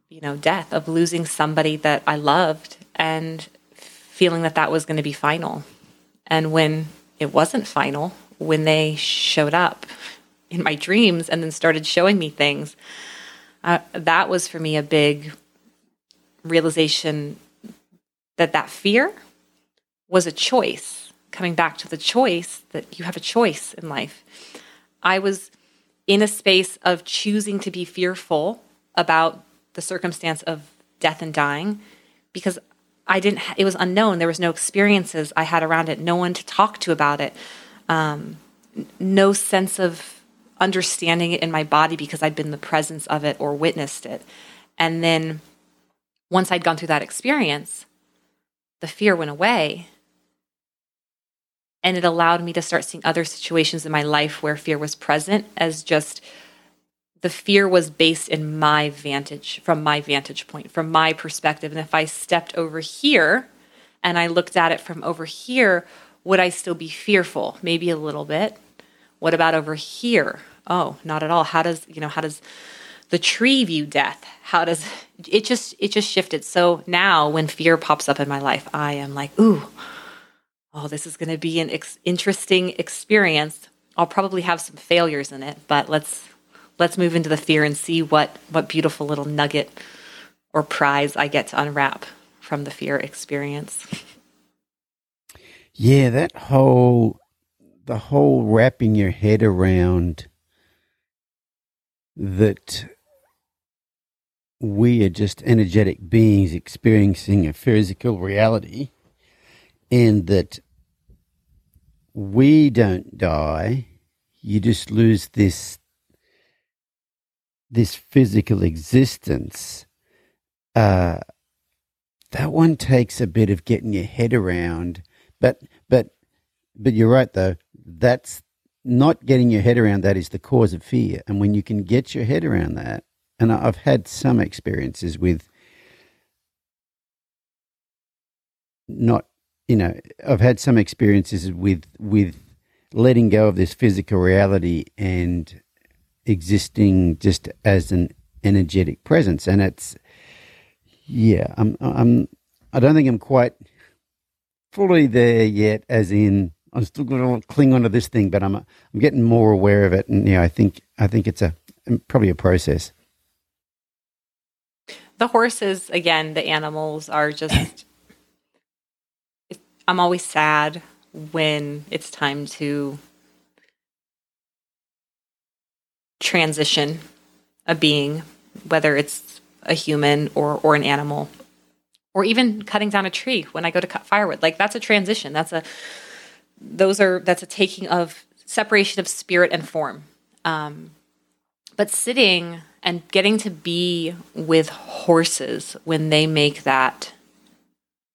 you know, death, of losing somebody that I loved and feeling that that was going to be final. And when it wasn't final, when they showed up in my dreams and then started showing me things, uh, that was for me a big realization that that fear was a choice. Coming back to the choice that you have a choice in life. I was in a space of choosing to be fearful about the circumstance of death and dying because I didn't, it was unknown. There was no experiences I had around it, no one to talk to about it, um, no sense of understanding it in my body because I'd been the presence of it or witnessed it. And then once I'd gone through that experience, the fear went away. And it allowed me to start seeing other situations in my life where fear was present as just the fear was based in my vantage, from my vantage point, from my perspective. And if I stepped over here and I looked at it from over here, would I still be fearful? Maybe a little bit. What about over here? Oh, not at all. How does, you know, how does the tree view death? How does it just it just shifted? So now when fear pops up in my life, I am like, ooh, oh, this is going to be an ex- interesting experience. I'll probably have some failures in it, but let's let's move into the fear and see what what beautiful little nugget or prize I get to unwrap from the fear experience. Yeah, that whole the whole wrapping your head around that we are just energetic beings experiencing a physical reality and that we don't die you just lose this this physical existence uh that one takes a bit of getting your head around. But but but you're right though. That's not getting your head around that is the cause of fear. And when you can get your head around that and i've had some experiences with not you know i've had some experiences with with letting go of this physical reality and existing just as an energetic presence. And it's yeah i'm i'm i don't think i'm quite fully there yet as in i'm still going to cling onto this thing but i'm i'm getting more aware of it. And yeah i think i think it's a probably a process. The horses again the animals are just i'm always sad when it's time to transition a being, whether it's a human or, or an animal, or even cutting down a tree when I go to cut firewood. Like that's a transition. That's a those are that's a taking of separation of spirit and form. Um, but sitting and getting to be with horses when they make that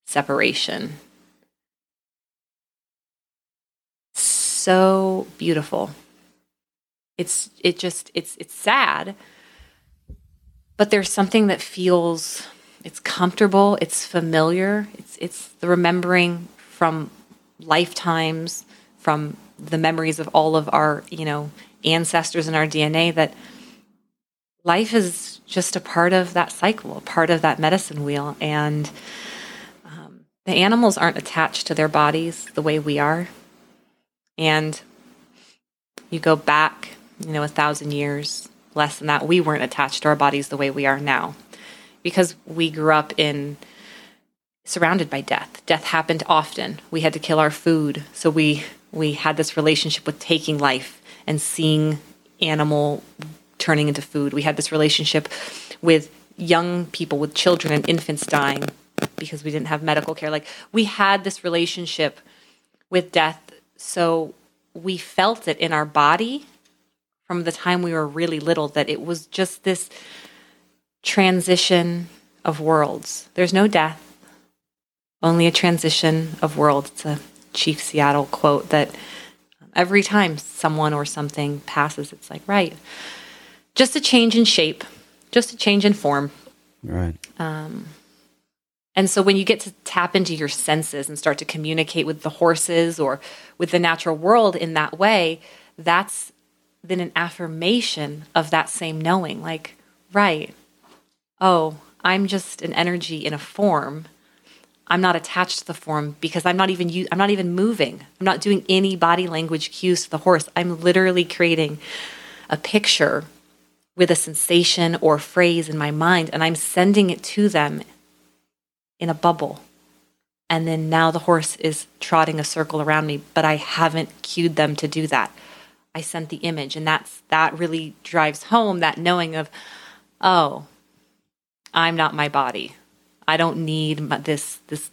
separation so beautiful. It's it just it's it's sad, but there's something that feels it's comfortable, it's familiar, it's it's the remembering from lifetimes, from the memories of all of our, you know, ancestors in our DNA that life is just a part of that cycle, a part of that medicine wheel. And um, the animals aren't attached to their bodies the way we are. And you go back, you know, a thousand years, less than that, we weren't attached to our bodies the way we are now because we grew up in surrounded by death. Death happened often. We had to kill our food. So we we had this relationship with taking life and seeing animal turning into food. We had this relationship with young people with children and infants dying because we didn't have medical care. Like we had this relationship with death so we felt it in our body from the time we were really little that it was just this transition of worlds. There's no death, only a transition of worlds. It's a Chief Seattle quote that every time someone or something passes, it's like, right, just a change in shape, just a change in form. Right. Um, and so when you get to tap into your senses and start to communicate with the horses or with the natural world in that way, that's then an affirmation of that same knowing. Like, right, oh, I'm just an energy in a form. I'm not attached to the form because I'm not even I'm not even moving. I'm not doing any body language cues to the horse. I'm literally creating a picture with a sensation or phrase in my mind and I'm sending it to them in a bubble. And then now the horse is trotting a circle around me, but I haven't cued them to do that. I sent the image, and that's that really drives home that knowing of, oh, I'm not my body. I don't need my, this this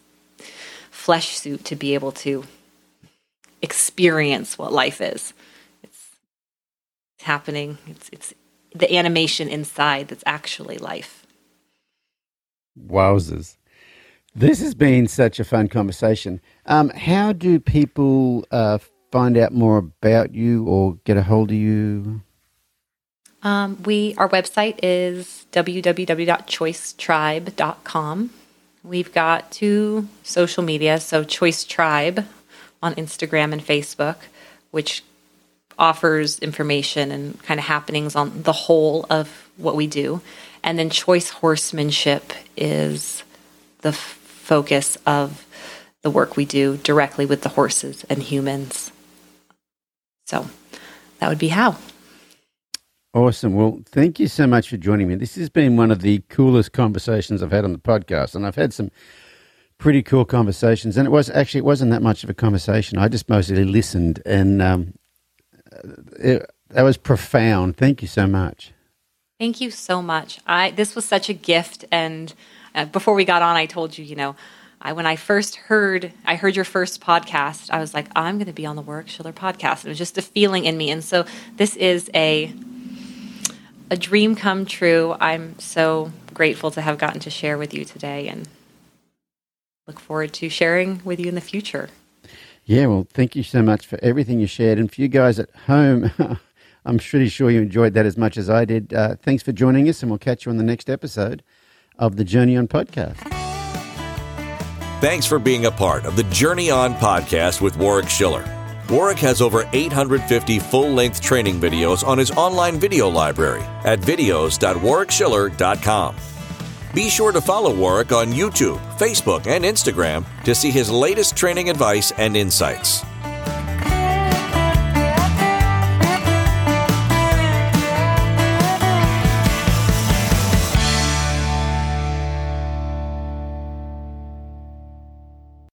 flesh suit to be able to experience what life is. It's, it's happening. It's it's the animation inside that's actually life. Wowzers. This has been such a fun conversation. Um, how do people uh, find out more about you or get a hold of you? Um, we our website is www.choicetribe.com. We've got two social media, so Choice Tribe on Instagram and Facebook, which offers information and kind of happenings on the whole of what we do. And then choice horsemanship is the f- focus of the work we do directly with the horses and humans. So that would be how. Awesome. Well, thank you so much for joining me. This has been one of the coolest conversations I've had on the podcast, and I've had some pretty cool conversations. And it was actually it wasn't that much of a conversation. I just mostly listened, and um, it, that was profound. Thank you so much. Thank you so much. I this was such a gift, and uh, before we got on, I told you, you know, I when I first heard I heard your first podcast, I was like, I'm going to be on the Warwick Schiller podcast. It was just a feeling in me, and so this is a a dream come true. I'm so grateful to have gotten to share with you today, and look forward to sharing with you in the future. Yeah, well, thank you so much for everything you shared. And for you guys at home, I'm pretty sure you enjoyed that as much as I did. Uh, thanks for joining us, and we'll catch you on the next episode of the Journey On podcast. Thanks for being a part of the Journey On podcast with Warwick Schiller. Warwick has over 850 full length training videos on his online video library at videos.warwickschiller.com. Be sure to follow Warwick on YouTube, Facebook, and Instagram to see his latest training advice and insights.